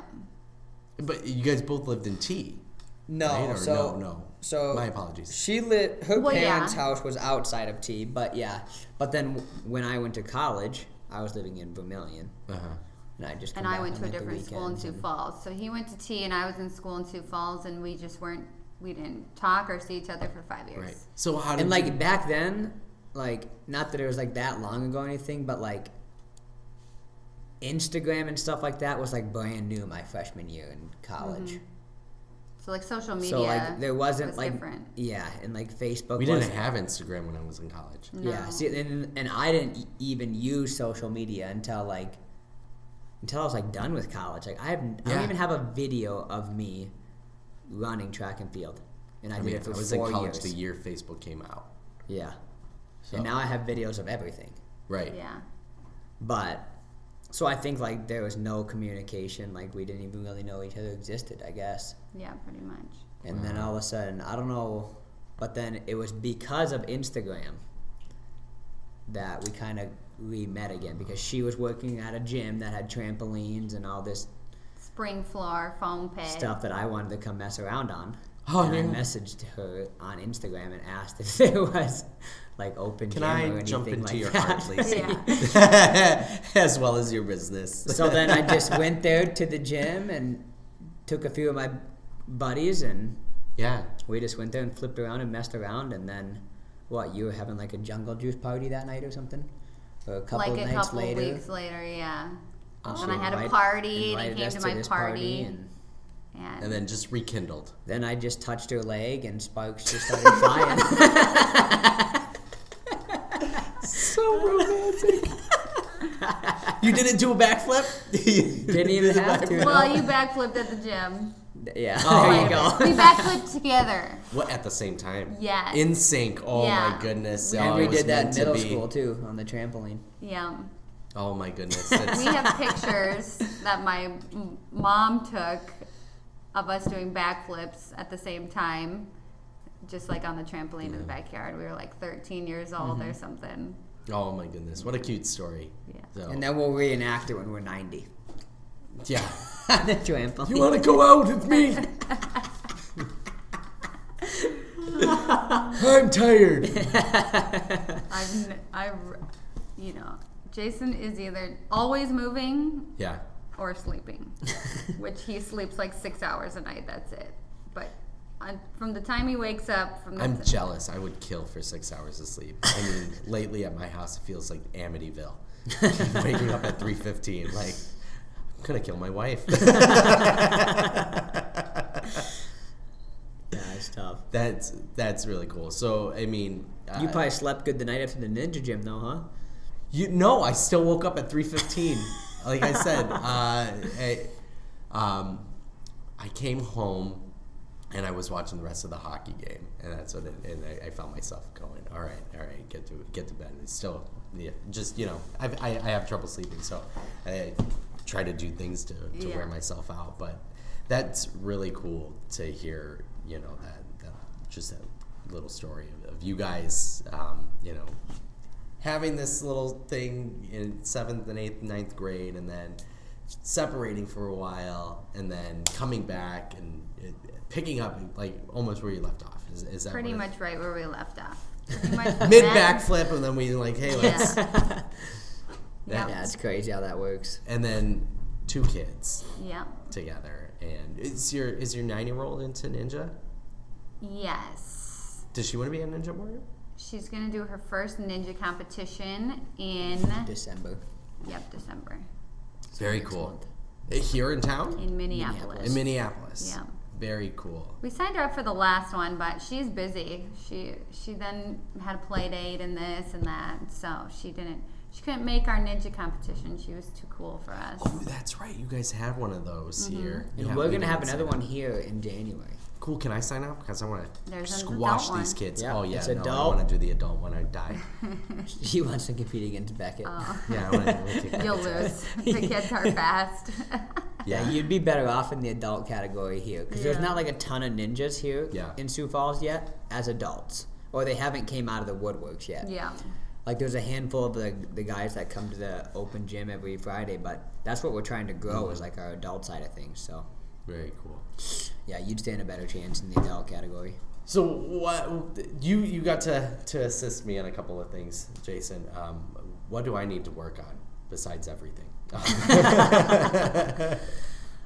But you guys both lived in Tea. No, right? So no, no. so my apologies. She lit her Well, yeah. parents' house was outside of Tea, but yeah. But then w- when I went to college, I was living in Vermillion, Uh-huh. and I just And I went to a like, different school in Sioux Falls. So he went to Tea and I was in school in Sioux Falls and we just weren't we didn't talk or see each other for five years. Right. So how did And like you, back then, like not that it was like that long ago or anything, but like Instagram and stuff like that was like brand new my freshman year in college. Mm-hmm. So like social media. So like there wasn't was like different. yeah, and like Facebook. we didn't wasn't- have Instagram when I was in college. Yeah, see, and, and I didn't even use social media until like until I was like done with college. Like I have, I Yeah. don't even have a video of me running track and field, and I, I did mean, it for I was four in college years. the year Facebook came out. Yeah, So, and now I have videos of everything. right. Yeah. But so I think like there was no communication. Like we didn't even really know each other existed. I guess. Yeah, pretty much. And then all of a sudden, I don't know, but then it was because of Instagram that we kind of we met again because she was working at a gym that had trampolines and all this Spring floor, foam pit. stuff that I wanted to come mess around on. Oh, and yeah. I messaged her on Instagram and asked if there was like open Can gym or I anything jump into like your that. heart, please? Yeah. as well as your business. so then I just went there to the gym and took a few of my buddies and yeah. we just went there and flipped around and messed around and then what you were having like a jungle juice party that night or something or a couple like of a nights couple later weeks later, yeah. Oh, and And I she had a invite- party and he came us to my this party. and And, And then just rekindled. then I just touched her leg and sparks just started flying. So romantic. you didn't do a backflip? Didn't even have to. well, you backflipped at the gym. yeah, Oh. there you go. We backflipped together. What at the same time? Yeah. In sync. Oh Yeah. my goodness. and oh, we did that in meant to middle school too on the trampoline. Yeah. Oh my goodness. We have pictures that my mom took of us doing backflips at the same time, just like on the trampoline in the backyard. We were like 13 years old Mm-hmm. or something. Oh my goodness. What a cute story. Yeah. So, And then we'll reenact it when we're 90 yeah. on the trampoline. You want to go out with me? I'm tired. I've, n- I've, you know, Jason is either always moving Yeah. or sleeping, which he sleeps like six hours a night. That's it. But from the time he wakes up, from the I'm t- jealous. I would kill for six hours of sleep. I mean, lately at my house, it feels like Amityville. Waking up at 3.15, like, I'm going to kill my wife. Yeah, it's tough. that's that's really cool. So, I mean... You uh, probably slept good the night after the ninja gym, though, huh? You no, I still woke up at three fifteen. like I said, uh, I, um, I came home and I was watching the rest of the hockey game, and that's what. It, and I, I found myself going, "All right, all right, get to get to bed." And it's still, yeah, just you know, I've, I I have trouble sleeping, so I try to do things to, to Yeah. wear myself out. But that's really cool to hear. You know that, that just that little story of, of you guys. Um, you know, having this little thing in seventh and eighth, ninth grade, and then separating for a while, and then coming back and it, picking up like almost where you left off. Is, is that pretty much right where we left off. Mid then- backflip, and then we like, hey, let's. Yeah. That- Yeah, it's crazy how that works. And then two kids Yeah. together, and is your is your nine year old into ninja? Yes. Does she want to be a ninja warrior? She's gonna do her first ninja competition in December. yep December Very cool. Uh, Here in town, in Minneapolis. in Minneapolis. Yeah. Very cool. We signed her up for the last one, but she's busy. She she then had a play date and this and that, so she didn't. She couldn't make our ninja competition. She was too cool for us. Oh, that's right. You guys had one of those Mm-hmm. here. And Yeah, we're gonna have another one here in January. Cool. Can I sign up? Because I want to squash these one. kids. Yeah, oh yeah, it's no, I want to do the adult one. I die. She wants to compete against Beckett. yeah, I want to. You'll lose. the kids are fast. Yeah, you'd be better off in the adult category here because there's not like a ton of ninjas here Yeah. in Sioux Falls yet as adults, or they haven't came out of the woodworks yet. yeah. Like there's a handful of the, the guys that come to the open gym every Friday, but that's what we're trying to grow is like our adult side of things. So Very cool. yeah, you'd stand a better chance in the adult category. So what you you got to to assist me on a couple of things, Jason. Um, what do I need to work on besides everything?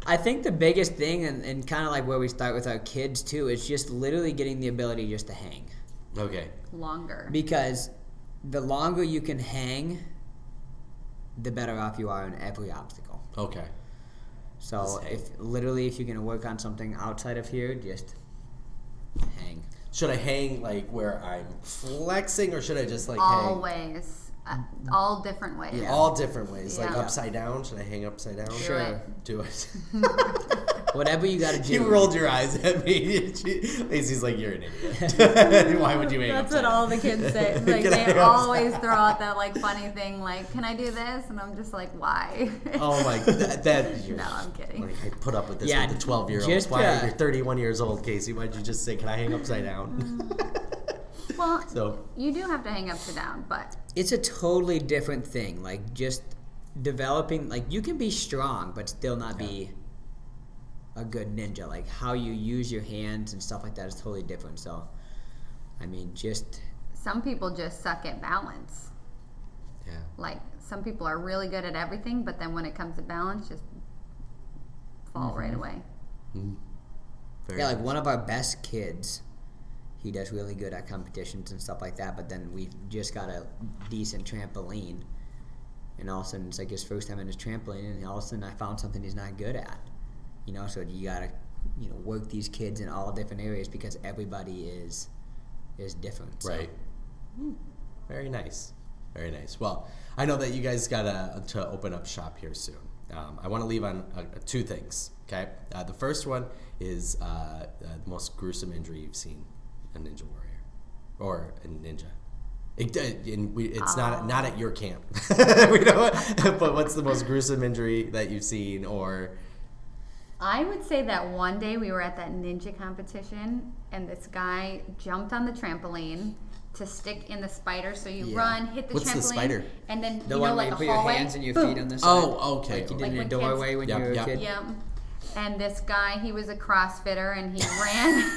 I think the biggest thing, and, and kind of like where we start with our kids too, is just literally getting the ability just to hang. okay. Longer. Because the longer you can hang, the better off you are in every obstacle. Okay. So if literally if you're gonna work on something outside of here, just hang. Should I hang like where I'm flexing, or should I just like hang Always. Uh, all different ways. Yeah. all different ways, like Yeah. upside down? Should I hang upside down? Sure. Sure. Do it. Whatever you gotta do. you rolled your eyes at me. Lacey's like, "You're an idiot. Why would you hang That's upside what all the kids say. Like they always upside throw out that like funny thing, like, "Can I do this?" And I'm just like, "Why?" Oh my, that, that No, I'm kidding. Like I put up with this Yeah, with the 12 year old. Why uh, are 31 years old, Casey? Why'd you just say, "Can I hang upside down"? Well, so you do have to hang upside down, but It's a totally different thing. Like just developing like you can be strong but still not be a good ninja. Like how you use your hands and stuff like that is totally different. So I mean just some people just suck at balance. yeah, Like some people are really good at everything, but then when it comes to balance, just fall mm-hmm. right away. Mm-hmm. very Yeah, like one of our best kids, he does really good at competitions and stuff like that. But then we just got a decent trampoline, and all of a sudden it's like his first time in his trampoline, and all of a sudden I found something he's not good at. You know, so you gotta, you know, work these kids in all different areas because everybody is is different. so. right. Hmm. Very nice, very nice. Well, I know that you guys got to to open up shop here soon. Um, I want to leave on uh, two things. Okay, uh, the first one is uh, uh, the most gruesome injury you've seen a ninja warrior or a ninja. It, and we, it's not ah. not at your camp. we don't, but what's the most gruesome injury that you've seen or I would say that one day we were at that ninja competition, and this guy jumped on the trampoline to stick in the spider. So you Yeah. run, hit the What's the trampoline, spider? and then The you one know, where like you a put your hands and your boom. feet on the oh, side. Oh, okay, Like you did Like in your when kids- doorway when Yep, you were a yep. kid. Yep. And this guy, he was a CrossFitter, and he ran,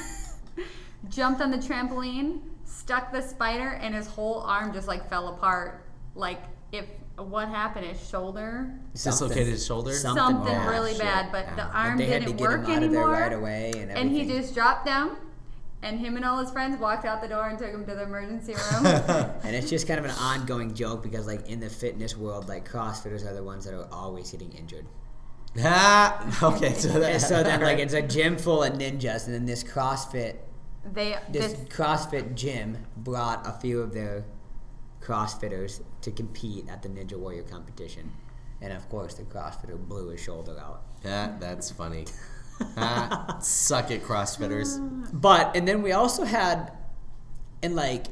jumped on the trampoline, stuck the spider, and his whole arm just like fell apart. Like if what happened, his shoulder, Dislocated his shoulder? Something something bad. really shit. bad, but Yeah. the But arm they had to didn't get work him out of there anymore. right away, and and he just dropped down, and him and all his friends walked out the door and took him to the emergency room. And it's just kind of an ongoing joke because, like, in the fitness world, like, CrossFitters are the ones that are always getting injured. Ah, okay, so that, so then, like, it's a gym full of ninjas, and then this CrossFit, they this this CrossFit gym brought a few of their CrossFitters to compete at the Ninja Warrior competition. And of course, the CrossFitter blew his shoulder out. Yeah, that's funny. Ah, suck it, CrossFitters. But and then we also had, and like,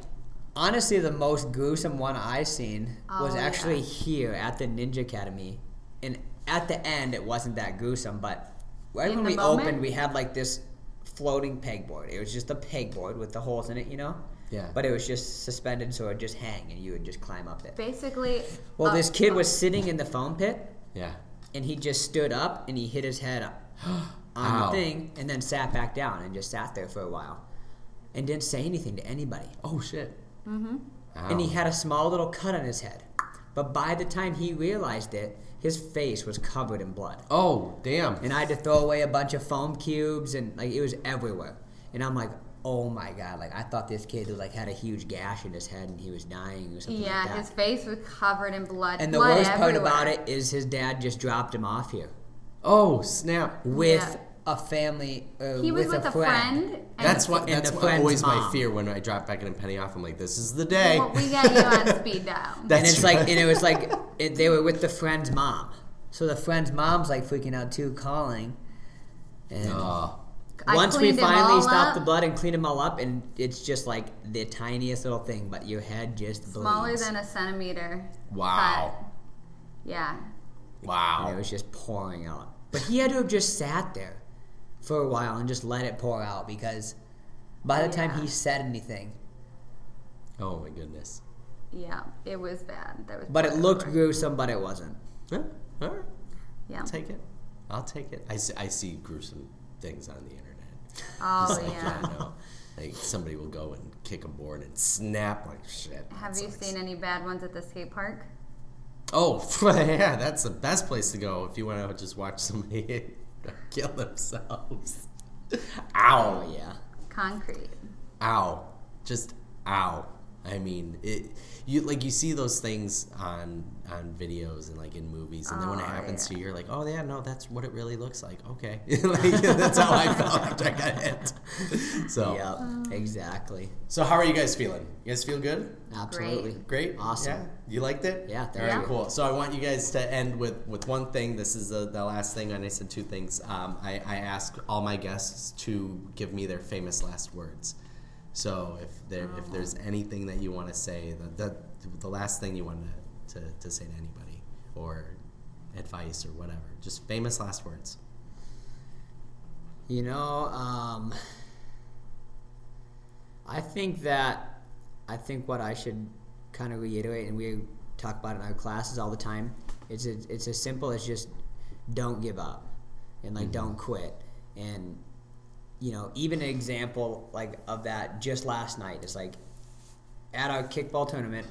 honestly, the most gruesome one I seen was Oh, actually yeah. here at the Ninja Academy, and at the end it wasn't that gruesome, but right In when we moment? opened, we had like this floating pegboard. It was just a pegboard with the holes in it, you know. Yeah. But it was just suspended, so it would just hang, and you would just climb up it. basically. Well, uh, this kid was sitting in the foam pit, Yeah. and he just stood up and he hit his head on Ow. the thing and then sat back down and just sat there for a while and didn't say anything to anybody. Oh, shit. Mm-hmm. And he had a small little cut on his head. But by the time he realized it, his face was covered in blood. Oh, damn. And I had to throw away a bunch of foam cubes and like it was everywhere. And I'm like, oh my god, like I thought this kid was like had a huge gash in his head and he was dying or something Yeah, like that. his face was covered in blood. and the blood worst part about it is his dad just dropped him off here. Oh, snap. with Yeah. A family. Uh, He was with, with a a friend. friend. and- That's what. and That's what, friend's always my fear when I drop Beckett and Penny off. I'm like, this is the day. Well, we got you on speed dial. and That's it's like, and it was like it, they were with the friend's mom. So the friend's mom's like freaking out too, calling. And Oh, once we finally all stopped up. the blood and cleaned them all up, and it's just like the tiniest little thing, but your head just bleeds. Smaller than a centimeter. Wow. cut. Yeah. Wow. And it was just pouring out. But he had to have just sat there for a while and just let it pour out because by the time he said anything, Oh my goodness. Yeah. It was bad. There was but it looked everywhere. gruesome, but it wasn't. Yeah, all right. Yeah. I'll take it. I'll take it. I see, I see gruesome things on the internet. Oh Just like, yeah. I know. Like somebody will go and kick a board and snap like shit. Have that you sucks. seen any bad ones at the skate park? Oh yeah, that's the best place to go if you want to just watch somebody kill themselves. Ow! Yeah. Concrete. ow just ow i mean it you like you see those things on on videos and like in movies and then when it Oh, happens yeah. to you you're like oh yeah no that's what it really looks like. Okay. Like, that's how i felt after i got hit. So Yep, exactly. so how are you guys feeling? You guys feel good? Absolutely. great. Awesome. yeah? You liked it? Yeah, thank all right cool. So i want you guys to end with with one thing. This is the, the last thing and i said two things. Um, I, I ask all my guests to give me their famous last words so if there if there's anything that you want to say the, the the last thing you want to, to, to say to anybody or advice or whatever just famous last words. You know, um, I think that I think what I should kind of reiterate, and we talk about it in our classes all the time. It's a, it's as simple as just don't give up, and like don't quit, and you know, even an example like of that just last night is like at our kickball tournament,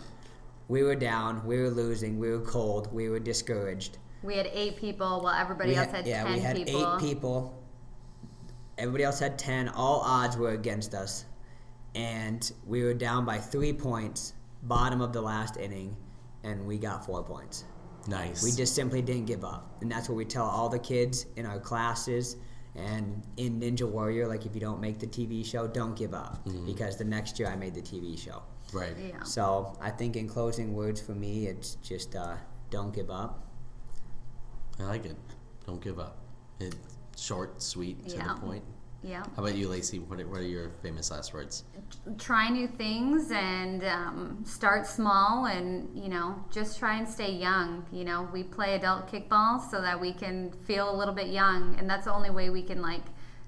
we were down, we were losing, we were cold, we were discouraged. We had eight people while everybody We else had yeah, ten we had people. eight people. Everybody else had ten. All odds were against us, and we were down by three points, bottom of the last inning, and we got four points. nice We just simply didn't give up, and that's what we tell all the kids in our classes and in Ninja Warrior. Like, if you don't make the TV show, don't give up, because the next year I made the TV show. right Yeah. So I think in closing words for me, it's just uh, don't give up. i like it don't give up it's short sweet to Yeah. the point Yeah. how about you lacey what are, what are your famous last words Try new things and um, start small and, you know, just try and stay young. You know, we play adult kickball so that we can feel a little bit young. And that's the only way we can, like,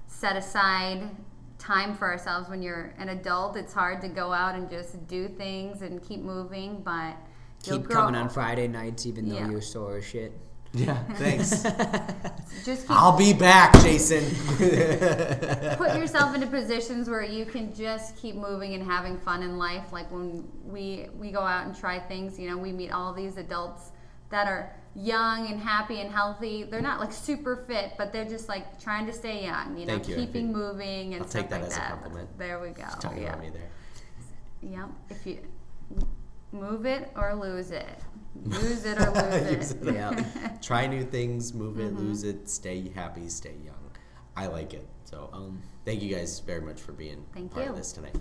set aside time for ourselves when you're an adult. It's hard to go out and just do things and keep moving, but Keep coming on Friday nights, even though Yeah. you're sore as shit. Yeah, thanks. Just keep I'll be back, Jason. put yourself into positions where you can just keep moving and having fun in life. Like when we we go out and try things you know we meet all these adults that are young and happy and healthy. They're not like super fit but they're just like trying to stay young you know Thank you, keeping moving and I'll stuff take that like as a compliment. there we go. Talking yeah. about me there. yep. If you move it or lose it lose it or lose Use it it. Yeah. Try new things, move it, Mm-hmm. lose it, stay happy, stay young. I like it. So, Um, thank you guys very much for being Thank part you. of this tonight.